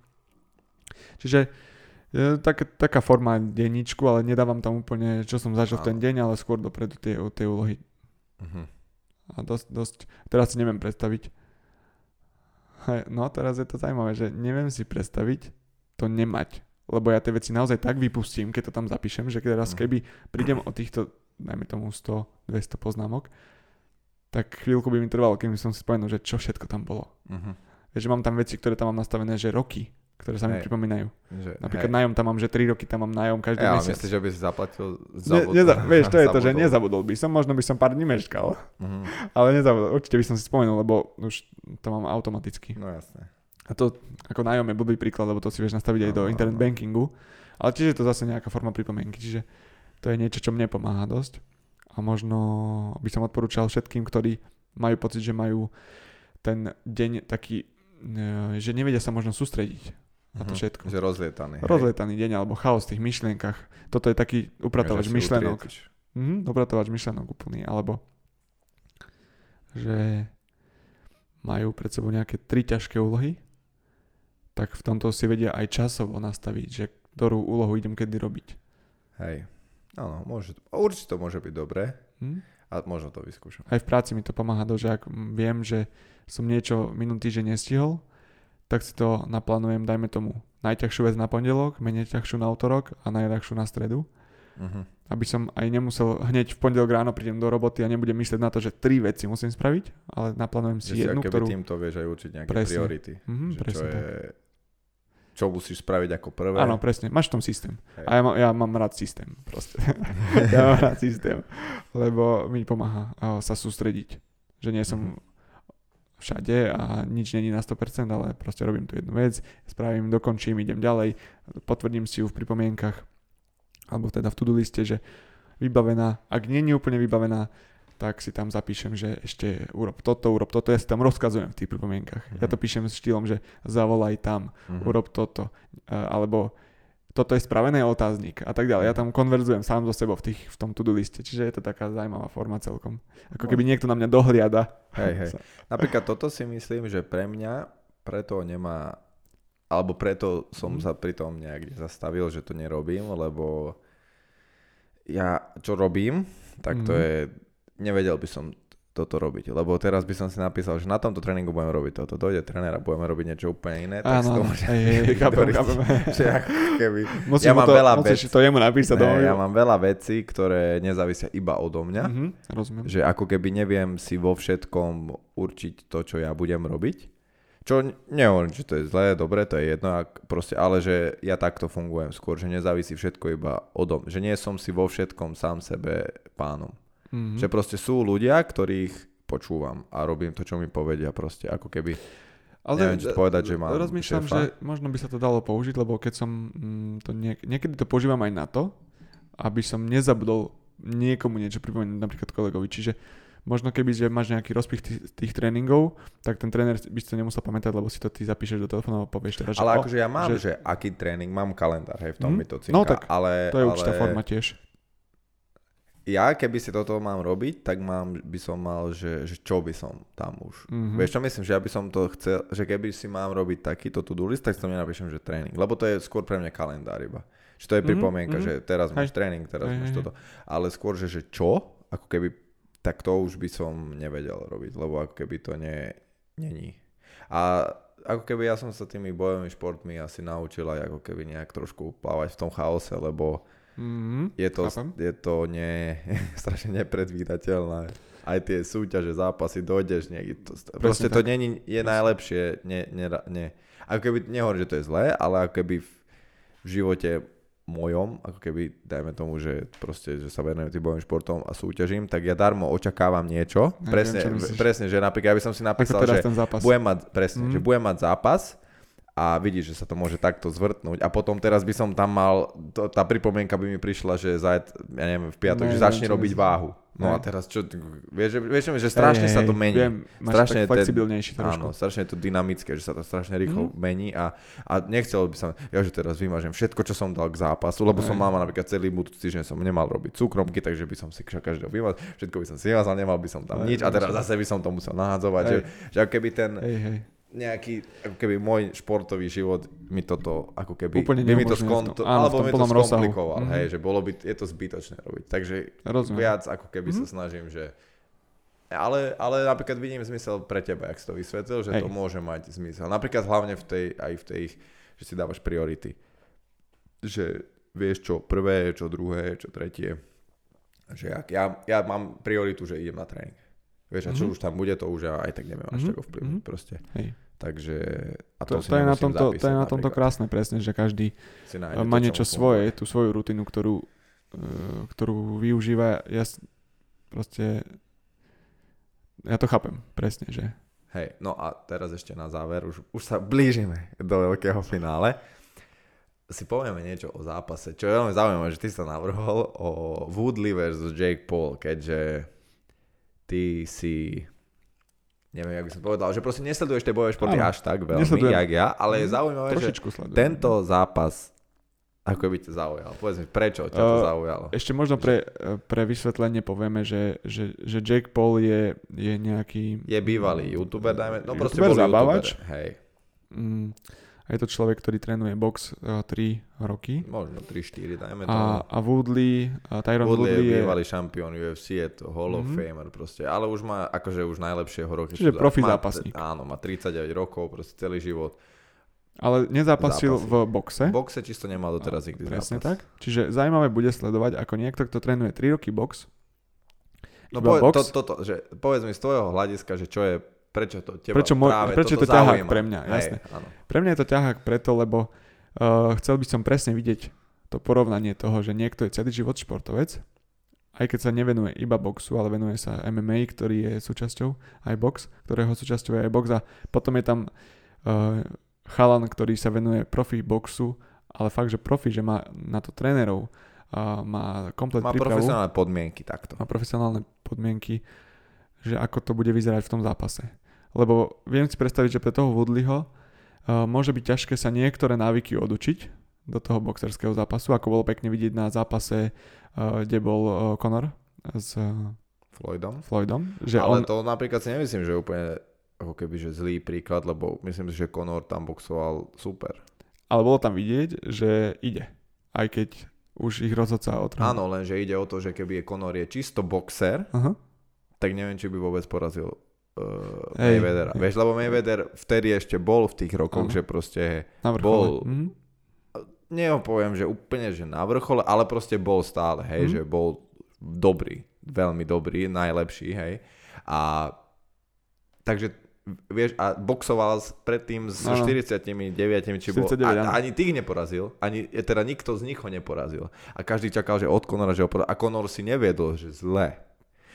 Čiže je tak, taká forma denníčku, ale nedávam tam úplne, čo som zažil v ten deň, ale skôr dopredu tie, tie úlohy. Mhm. A dosť, dosť, teraz si neviem predstaviť. No teraz je to zaujímavé, že neviem si predstaviť to nemať. Lebo ja tie veci naozaj tak vypustím, keď to tam zapíšem, že teraz Mhm. keby prídem o týchto, dajme tomu 100-200 poznámok, tak chvíľku by mi trvalo, kým som si spomenul, že čo všetko tam bolo. Vieš, že mám tam veci, ktoré tam mám nastavené, že roky, ktoré sa mi pripomínajú. Že, Napríklad hej. nájom tam mám, že 3 roky tam mám nájom každý Ja, mesiac. myslíš, že by si zaplatil Ne, neza, vieš, to je to, že zabudol. nezabudol by som, možno by som pár dní meškal, Mhm. ale nezabudol, určite by som si spomenul, lebo už to mám automaticky. No jasné. A to ako nájom je blbý príklad, lebo to si vieš nastaviť aj do internet bankingu, ale tiež je to zase nejaká forma pripomienky, čiže to je niečo, čo mne pomáha dosť a možno by som odporúčal všetkým, ktorí majú pocit, že majú ten deň taký, e, že nevedia sa možno sústrediť na to Mhm. všetko. Že rozlietaný. hej. Rozlietaný deň alebo chaos v tých myšlienkach. Toto je taký upratovač myšlenok. Mhm, upratovač myšlenok úplný. Alebo že majú pred sebou nejaké tri ťažké úlohy, tak v tomto si vedia aj časovo nastaviť, že ktorú úlohu idem kedy robiť. Hej. Áno, môže to, určite to môže byť dobré Hm? a možno to vyskúšam. Aj v práci mi to pomáha dosť, že ak viem, že som niečo minulý týždeň nestihol, tak si to naplánujem, dajme tomu, najťažšiu vec na pondelok, menej ťažšiu na útorok a najľahšiu na stredu. Mhm. Aby som aj nemusel hneď v pondelok ráno prídem do roboty a nebudem myslieť na to, že tri veci musím spraviť, ale naplánujem Že si si jednu, keby ktorú... týmto vieš aj určiť nejaké Presne. priority. Mhm, že čo presne je, tak. Čo musíš spraviť ako prvé. Áno, presne. Máš v tom systém. Hej. A ja, má, ja mám rád systém. Proste. ja mám rád systém. Lebo mi pomáha uh, sa sústrediť. Že nie som... Mhm. všade a nič není na 100%, ale proste robím tu jednu vec, spravím, dokončím, idem ďalej, potvrdím si ju v pripomienkach, alebo teda v to-do liste, že vybavená, ak nie je úplne vybavená, tak si tam zapíšem, že ešte urob toto, urob toto, ja si tam rozkazujem v tých pripomienkach. Mm-hmm. Ja to píšem s štýlom, že zavolaj tam, mm-hmm. urob toto, alebo toto je spravené otáznik a tak ďalej. Ja tam konverzujem sám so sebou v, tých, v tom to-do liste, čiže je to taká zaujímavá forma celkom. Ako keby niekto na mňa dohliada. Hej, hej. Napríklad toto si myslím, že pre mňa preto nemá, alebo preto som mm. sa pri tom nejak zastavil, že to nerobím, lebo ja čo robím, tak to mm. je nevedel by som toto robiť, lebo teraz by som si napísal, že na tomto tréningu budeme robiť toto, dojde tréner a budeme robiť niečo úplne iné, tak Áno, to hej, hej, chápem, chápem. že ako keby, musíš ja mám to, veľa musíš vec, to jemu napísať ne, ja mám veľa vecí, ktoré nezávisia iba odo mňa, mm-hmm, rozumiem. že ako keby neviem si vo všetkom určiť to, čo ja budem robiť, čo nehovorím, že to je zlé, dobre, to je jedno, ak proste, ale že ja takto fungujem skôr, že nezávisí všetko iba odo mňa, že nie som si vo všetkom sám sebe pánom. Mm-hmm. Že proste sú ľudia, ktorých počúvam a robím to, čo mi povedia proste, ako keby... Ale neviem, čo povedať, že mám Rozmýšľam, šéfa. že možno by sa to dalo použiť, lebo keď som mm, to niek- niekedy to používam aj na to, aby som nezabudol niekomu niečo pripomenúť, napríklad kolegovi. Čiže možno keby, že máš nejaký rozpich tých, tých tréningov, tak ten tréner by si to nemusel pamätať, lebo si to ty zapíšeš do telefónu a povieš teda, že... Ale akože ja mám, že... že aký tréning, mám kalendár, hej, v tom mm, mi to cinka, No tak, ale, to je ale... určitá forma tiež ja keby si toto mám robiť, tak mám, by som mal, že, že čo by som tam už. Mm-hmm. Vieš čo myslím, že ja by som to chcel, že keby si mám robiť takýto to-do list, tak tam nenapíšem, že tréning. Lebo to je skôr pre mňa kalendár iba. Že to je mm-hmm. pripomienka, mm-hmm. že teraz máš tréning, teraz máš toto. Ale skôr, že, že čo, ako keby, tak to už by som nevedel robiť, lebo ako keby to nie, není. A ako keby ja som sa tými bojovými športmi asi naučil aj ako keby nejak trošku plávať v tom chaose, lebo Mm-hmm, je to, je to ne, strašne nepredvídateľné. Aj tie súťaže, zápasy, dojdeš niekde. To, proste to nie je najlepšie. Nie, nie, nie. Ako keby, nehovorím, že to je zlé, ale ako keby v, v živote mojom, ako keby, dajme tomu, že proste, že sa venujem tým bojovým športom a súťažím, tak ja darmo očakávam niečo. Ja presne, viem, presne, že napríklad, ja by som si napísal, že budem mať, presne, mm. že budem mať zápas a vidíš, že sa to môže takto zvrtnúť a potom teraz by som tam mal, to, tá pripomienka by mi prišla, že zajt, ja neviem, v piatok, ne, že začne ne, robiť váhu. No ne. a teraz čo, vieš, vieš, že strašne hej, sa to mení. Viem, strašne tak flexibilnejší trošku. Áno, strašne je to dynamické, že sa to strašne rýchlo mm. mení a, a nechcel by som, ja že teraz vymažem všetko, čo som dal k zápasu, lebo hej. som mama napríklad celý budúci týždeň som nemal robiť cukromky, takže by som si každého vymazal, všetko by som si vymazal, nemal by som tam hej, nič a teraz zase by som to musel nahádzovať, že, že keby ten, hej, hej nejaký, ako keby môj športový život mi toto, ako keby, Úplne by mi to skonto, áno, alebo mi to skomplikoval, mm-hmm. hej, že bolo by, je to zbytočné robiť. Takže Rozumiem. viac ako keby mm-hmm. sa snažím, že ale, ale napríklad vidím zmysel pre teba, ak si to vysvetlil, že hej. to môže mať zmysel. Napríklad hlavne v tej, aj v tej, že si dávaš priority. Že vieš čo prvé, čo druhé, čo tretie. Že ja, ja, ja mám prioritu, že idem na tréning. Vieš, a čo mm-hmm. už tam bude, to už aj tak neviem až mm-hmm. tak ovplyvniť mm-hmm. proste. Hej. Takže a to, to, to, je na tomto, zapísať, to je na tomto krásne presne, že každý má niečo svoje, tú svoju rutinu, ktorú, uh, ktorú využíva. Ja proste ja to chápem, presne, že Hej, no a teraz ešte na záver, už, už sa blížime do veľkého finále. Si povieme niečo o zápase, čo je veľmi zaujímavé, že ty sa navrhol o Woodley versus Jake Paul, keďže ty si neviem, jak by som povedal, že proste nesleduješ tie bojové športy až tak veľmi, Nesledujem. jak ja, ale je mhm. zaujímavé, že sledujem. tento zápas ako by ťa zaujal? Povedz mi, prečo ťa to uh, zaujalo? Ešte možno pre, pre vysvetlenie povieme, že, že, že Jake Paul je, je nejaký... Je bývalý youtuber, dajme, no proste bol zabávač. YouTuber, hej. Mm, a je to človek, ktorý trénuje box uh, eh, 3 roky. Možno 3-4, dajme to. A, a Woodley, a Tyron Woodley, Woodley je bývalý šampión UFC, je to Hall of mm-hmm. Famer proste, ale už má akože už najlepšieho roky. Čiže profi má, zápasník. Áno, má 39 rokov, proste celý život. Ale nezápasil Zápasil. v boxe. V boxe čisto nemal doteraz nikdy Presne zápas. tak. Čiže zaujímavé bude sledovať, ako niekto, kto trénuje 3 roky box, No poved, box, to, to, to, že povedz mi z tvojho hľadiska, že čo je Prečo to teba prečo, práve prečo to ťahák pre mňa, jasne. Hej, Pre mňa je to ťahák preto, lebo uh, chcel by som presne vidieť to porovnanie toho, že niekto je celý život športovec aj keď sa nevenuje iba boxu, ale venuje sa MMA, ktorý je súčasťou aj box, ktorého súčasťou je aj box a potom je tam uh, chalan, ktorý sa venuje profi boxu, ale fakt, že profi, že má na to trénerov, uh, má komplet Má prípravu, profesionálne podmienky takto. má profesionálne podmienky, že ako to bude vyzerať v tom zápase. Lebo viem si predstaviť, že pre toho Woodleyho uh, môže byť ťažké sa niektoré návyky odučiť do toho boxerského zápasu, ako bolo pekne vidieť na zápase, uh, kde bol uh, Conor s uh, Floydom. Floydom. Že Ale on, to napríklad si nemyslím, že je úplne ako keby, že zlý príklad, lebo myslím si, že Conor tam boxoval super. ale bolo tam vidieť, že ide. Aj keď už ich rozhodca otrhol. Áno, lenže ide o to, že keby je Conor je čisto boxer, Aha. Tak neviem, či by vôbec porazil uh, Hej, Mayweathera. hej. Vieš, lebo Mayweather vtedy ešte bol v tých rokoch, Áno. že proste, Na vrchole. Bol- Mhm. neopoviem, že úplne, že na vrchole, ale proste bol stále, hej, Mhm. že bol dobrý, veľmi dobrý, najlepší, hej. A takže vieš, a boxoval predtým s Áno. 49, či bol, 49, áno. a, ani tých neporazil, ani, teda nikto z nich ho neporazil. A každý čakal, že od Conora, že ho porazil. A Conor si neviedol, že zle.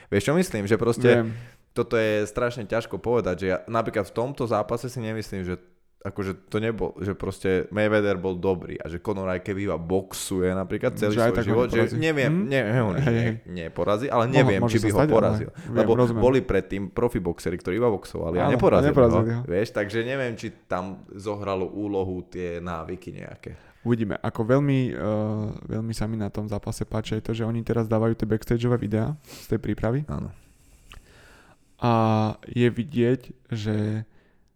Vieš, čo myslím? Že proste Viem. toto je strašne ťažko povedať, že ja napríklad v tomto zápase si nemyslím, že akože to nebol, že proste Mayweather bol dobrý a že Conor aj keby iba boxuje napríklad celý Že svoj život, že neviem, Hm? neviem, hej. ne, neporazí, ale neviem, môže či by ho stať, porazil. viem, Lebo rozumiem. boli predtým profi boxery, ktorí iba boxovali a Áno, neporazili, a neporazili ho. ho. Vieš, takže neviem, či tam zohralo úlohu tie návyky nejaké. Uvidíme. Ako veľmi, uh, veľmi sa mi na tom zápase páči aj to, že oni teraz dávajú tie backstageové videá z tej prípravy Áno. a je vidieť, že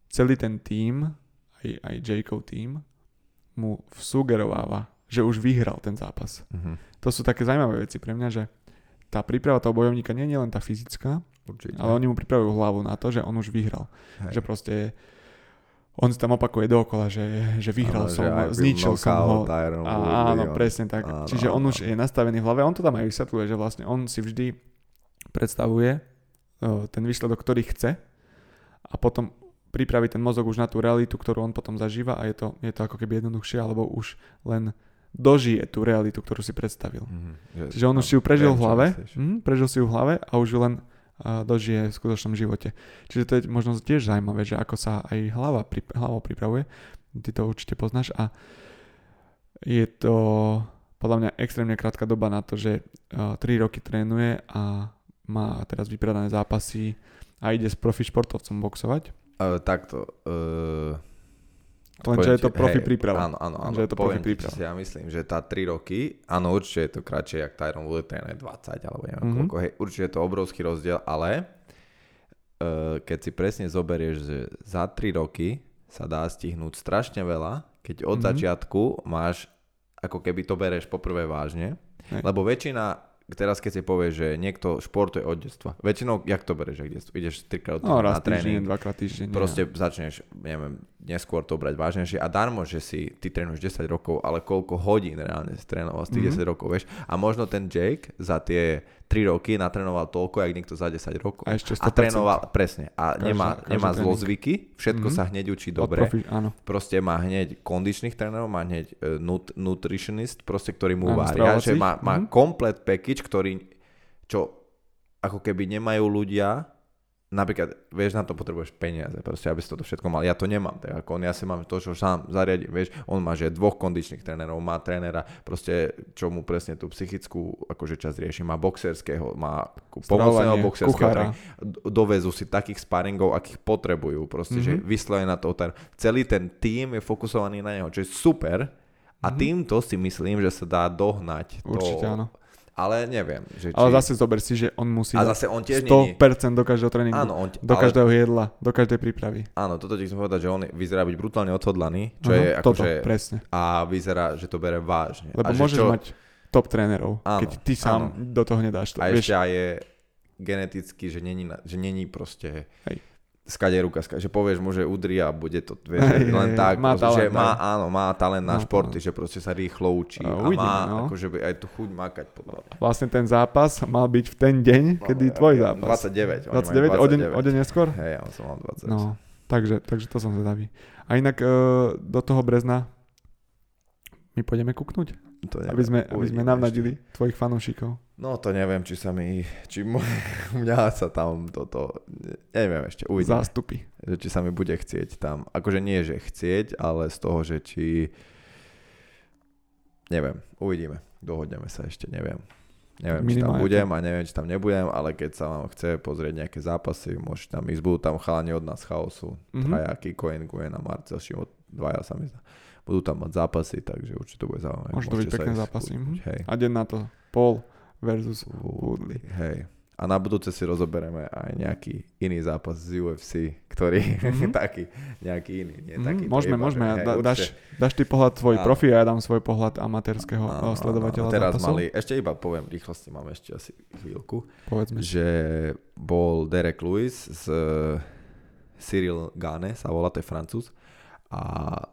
celý ten tím, aj, aj Jakeov tím, mu sugerováva, že už vyhral ten zápas. Mhm. To sú také zaujímavé veci pre mňa, že tá príprava toho bojovníka nie je len tá fyzická, Určite. ale oni mu pripravujú hlavu na to, že on už vyhral. Hej. Že proste on si tam opakuje dookola, že, že vyhral Áno, som že ho, zničil som ho. áno, on- presne tak. áno, Čiže on áno. už je nastavený v hlave. On to tam aj vysvetľuje, že vlastne on si vždy predstavuje o, ten výsledok, ktorý chce a potom pripraví ten mozog už na tú realitu, ktorú on potom zažíva a je to, je to ako keby jednoduchšie, alebo už len dožije tú realitu, ktorú si predstavil. Mhm. Že- Čiže on už áno, si ju prežil v hlave, hm, prežil si ju v hlave a už ju len dožije v skutočnom živote. Čiže to je možno tiež zaujímavé, že ako sa aj hlava, hlavou pripravuje. Ty to určite poznáš a je to podľa mňa extrémne krátka doba na to, že uh, 3 roky trénuje a má teraz vypredané zápasy a ide s profi športovcom boxovať. Uh, takto. Uh, Lenže je to profi hej, príprava. Áno, áno, áno. Že je to profi príprava. si ja myslím, že tá 3 roky, áno, určite je to kratšie, jak Tyron Woodley, ten je 20 alebo neviem Mhm. koľko, hej, určite je to obrovský rozdiel, ale uh, keď si presne zoberieš, že za 3 roky sa dá stihnúť strašne veľa, keď od Mhm. začiatku máš, ako keby to bereš poprvé vážne, Hej. lebo väčšina teraz keď si povieš, že niekto športuje od detstva, väčšinou, jak to bereš, jak detstvo? Ideš trikrát No na tréning, týždeň, dvakrát týždeň. Proste začneš, neviem, neskôr to brať vážnejšie a darmo, že si ty trénuješ 10 rokov, ale koľko hodín reálne si trénoval z tých Mhm. 10 rokov, vieš. A možno ten Jake za tie 3 roky natrénoval toľko, jak niekto za 10 rokov. A ešte A 100%. trénoval, presne, a Každá- nemá, každý nemá tréning. zlozvyky, všetko Mhm. sa hneď učí dobre. Profi, áno. Proste má hneď kondičných trénerov, má hneď e, nut, nutritionist, proste, ktorý mu Áno, vária, že má, má Mhm. komplet package, ktorý, čo ako keby nemajú ľudia, napríklad, vieš, na to potrebuješ peniaze, proste, aby si toto všetko mal. Ja to nemám, tak ako on, ja si mám to, čo sám zariadím, vieš, on má, že dvoch kondičných trénerov, má trénera, proste, čo mu presne tú psychickú, akože časť rieši, má boxerského, má pomocného boxerského, d- dovezú si takých sparingov, akých potrebujú, proste, mm-hmm. že Mhm. vyslovene na to, ten, celý ten tým je fokusovaný na neho, čo je super a Mhm. týmto si myslím, že sa dá dohnať Určite to, áno. Ale neviem, že či... Ale zase zober si, že on musí a zase on tiež 100% není... do každého tréningu. Áno, on, do ale, každého jedla, do každej prípravy. áno, toto ti chcem povedať, že on vyzerá byť brutálne odhodlaný, čo Aha, je toto, akože... presne. A vyzerá, že to bere vážne. Lebo a že môžeš čo, mať top trénerov, Áno, keď ty sám do toho nedáš to. A Vieš, ešte aj je geneticky, že není, že není proste... Hej. Skade ruka, skade, že povieš mu, že udri a bude to, vieš, že len hej, tak, má proste, že talent, má, hej. áno, má talent na Má športy, talent. že proste sa rýchlo učí A uvidíme, má no. akože aj tu chuť makať podľa vlastne ten zápas mal byť v ten deň, kedy No, tvoj ja- zápas. 29, oni 29, majú o deň, 29. o deň neskôr? Hej, ja som mal 20. No, takže, takže to som zvedavý. A inak e, do toho Brezna my pôjdeme kúknuť? To neviem, Aby sme, aby sme navnadili tvojich fanúšikov. No to neviem, či sa mi, či mo- mňa sa tam toto, neviem ešte, uvidíme. Zástupy. Či sa mi bude chcieť tam, akože nie, že chcieť, ale z toho, že či, neviem, uvidíme, dohodneme sa ešte, neviem. Neviem, či tam Minimálne budem a neviem, či tam nebudem, ale keď sa vám chce pozrieť nejaké zápasy, môžete tam ísť, budú tam chalani od nás chaosu, Mhm. traja, Kikoen, Guen a Marcel Šimot, dvaja sa mi zdá. Budú tam mať zápasy, takže určite to bude zaujímavé. Môžu to byť pekné zápasy, kúpiť, mhm. Hej. A deň na to. Paul versus Woodley. Hej. A na budúce si rozoberieme aj nejaký iný zápas z UFC, ktorý Mhm. taký, nejaký iný, nie Mhm, taký. môžeme, iba, môžeme. hej, da, dáš, dáš ty pohľad svoj Áno. profi a ja dám svoj pohľad amatérskeho Áno, eh, áno, sledovateľa áno. Teraz zápasov. mali, ešte iba poviem rýchlosti, máme ešte asi chvíľku, Povedzme. že bol Derek Lewis z Cyril Gane, sa volá, to je francúz. A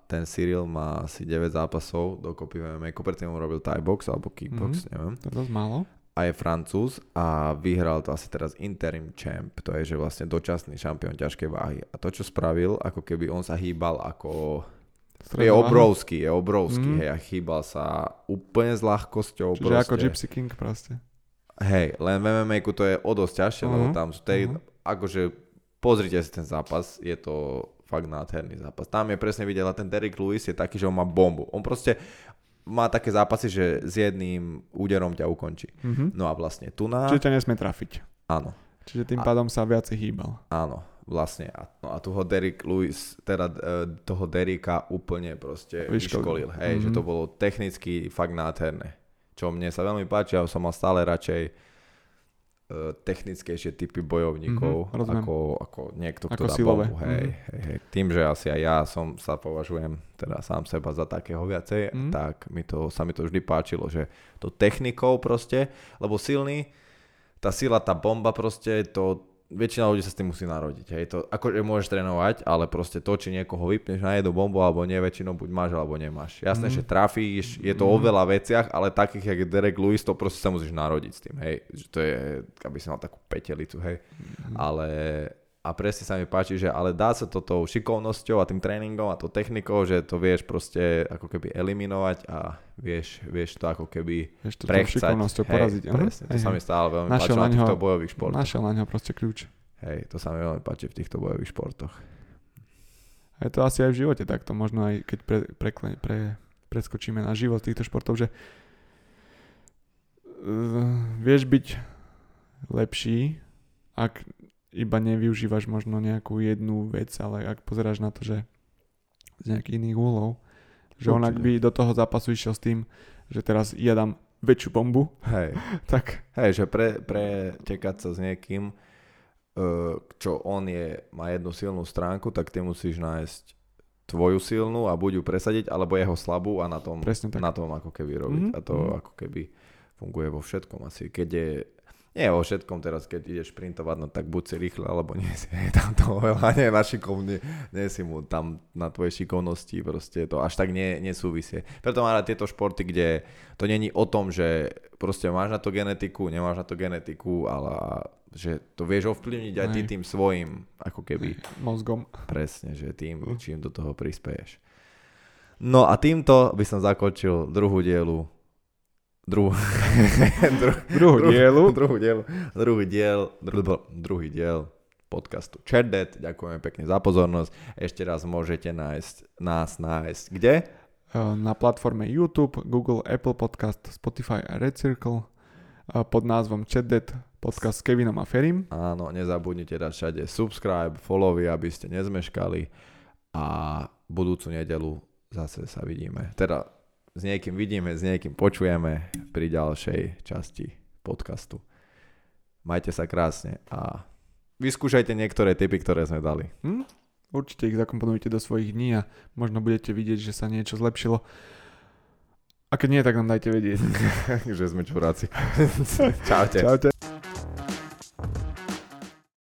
ten Cyril má asi 9 zápasov, dokopy v MMA, predtým robil Thai box alebo kickbox, Mhm. neviem. To je dosť málo. a je francúz a vyhral to asi teraz interim champ, to je že vlastne dočasný šampión ťažkej váhy. A to, čo spravil, ako keby on sa hýbal ako... Je Stredná obrovský, je obrovský, Mhm. hej, a chýbal sa úplne s ľahkosťou. Čiže proste. ako Gypsy King proste. Hej, len v MMA to je o dosť ťažšie, lebo Mhm, tam sú tej, mhm. akože pozrite si ten zápas, je to fakt nádherný zápas. Tam je presne videla, ten Derrick Lewis je taký, že on má bombu. On proste má také zápasy, že s jedným úderom ťa ukončí. Mhm. No a vlastne tu na... Čiže ťa nesmie trafiť. Áno, Čiže tým A- pádom sa viacej hýbal. áno, vlastne. A, no a tu ho Derrick Lewis, teda e, toho Derricka úplne proste Vyškolil. vyškolil. Hej, že Mhm. to bolo technicky fakt nádherné. Čo mne sa veľmi páči, ja som mal stále radšej technickejšie typy bojovníkov Mhm, rozumiem. ako, ako niekto, kto Ako dá silové. bombu. Hej, Mhm. hej, hej. Tým, že asi aj ja som sa považujem teda sám seba za takého viacej, Mhm. tak mi to, sa mi to vždy páčilo, že to technikou proste, lebo silný, tá sila, tá bomba proste, to väčšina ľudí sa s tým musí narodiť. Hej. To, akože môžeš trénovať, ale proste to, či niekoho vypneš na jednu bombu alebo nie, väčšinou buď máš alebo nemáš. Jasné, Mhm. že trafíš, je to o Mhm. veľa veciach, ale takých, jak je Derek Lewis, to proste sa musíš narodiť s tým. Hej. Že to je, aby si mal takú petelicu, hej. Mhm. Ale a presne sa mi páči, že ale dá sa to tou šikovnosťou a tým tréningom a tou technikou, že to vieš proste ako keby eliminovať a vieš, vieš to ako keby Vieš to prechcať. šikovnosťou Hej, poraziť. aha. presne, to Hej, sa hej. mi stále veľmi Našiel páči na na týchto bojových športoch. Našiel na ňo proste kľúč. Hej, to sa mi veľmi páči v týchto bojových športoch. A je to asi aj v živote takto, možno aj keď pre, prekle, pre, preskočíme na život týchto športov, že uh, vieš byť lepší, ak iba nevyužívaš možno nejakú jednu vec, ale ak pozeráš na to, že z nejakých iných úhlov, že on ak by do toho zápasu išiel s tým, že teraz ja dám väčšiu bombu, Hej, tak hej že pre, pretekať sa s niekým, uh, čo on je, má jednu silnú stránku, tak ty musíš nájsť tvoju silnú a buď ju presadiť, alebo jeho slabú a na tom, na tom ako keby robiť. Mhm, A to mhm. ako keby funguje vo všetkom asi. Keď je, nie vo všetkom teraz, keď ideš šprintovať, no tak buď si rýchle, alebo nie si. Tam toho veľa nie na šikovne, nie si mu tam na tvojej šikovnosti, proste to až tak nie, nesúvisie. Preto mám rád tieto športy, kde to není o tom, že proste máš na to genetiku, nemáš na to genetiku, ale že to vieš ovplyvniť aj ty tým svojim, ako keby Mozgom. Presne, že tým, čím do toho prispieješ. No a týmto by som zakončil druhú dielu. Druhú, dru, Druhú dielu. druhú dielu. Druhý diel, dru, druhý diel podcastu Chatdet. Ďakujeme pekne za pozornosť. Ešte raz môžete nájsť, nás nájsť kde? na platforme YouTube, Google, Apple Podcast, Spotify a Red Circle pod názvom Chatdet podcast s Kevinom a Ferim. Áno, nezabudnite dať všade subscribe, followy, aby ste nezmeškali a budúcu nedelu zase sa vidíme. Teda s niekým vidíme, s niekým počujeme pri ďalšej časti podcastu. Majte sa krásne a vyskúšajte niektoré typy, ktoré sme dali. Hm? Určite ich zakomponujte do svojich dní a možno budete vidieť, že sa niečo zlepšilo. A keď nie, tak nám dajte vedieť. že sme čuráci. Čaute. Čaute.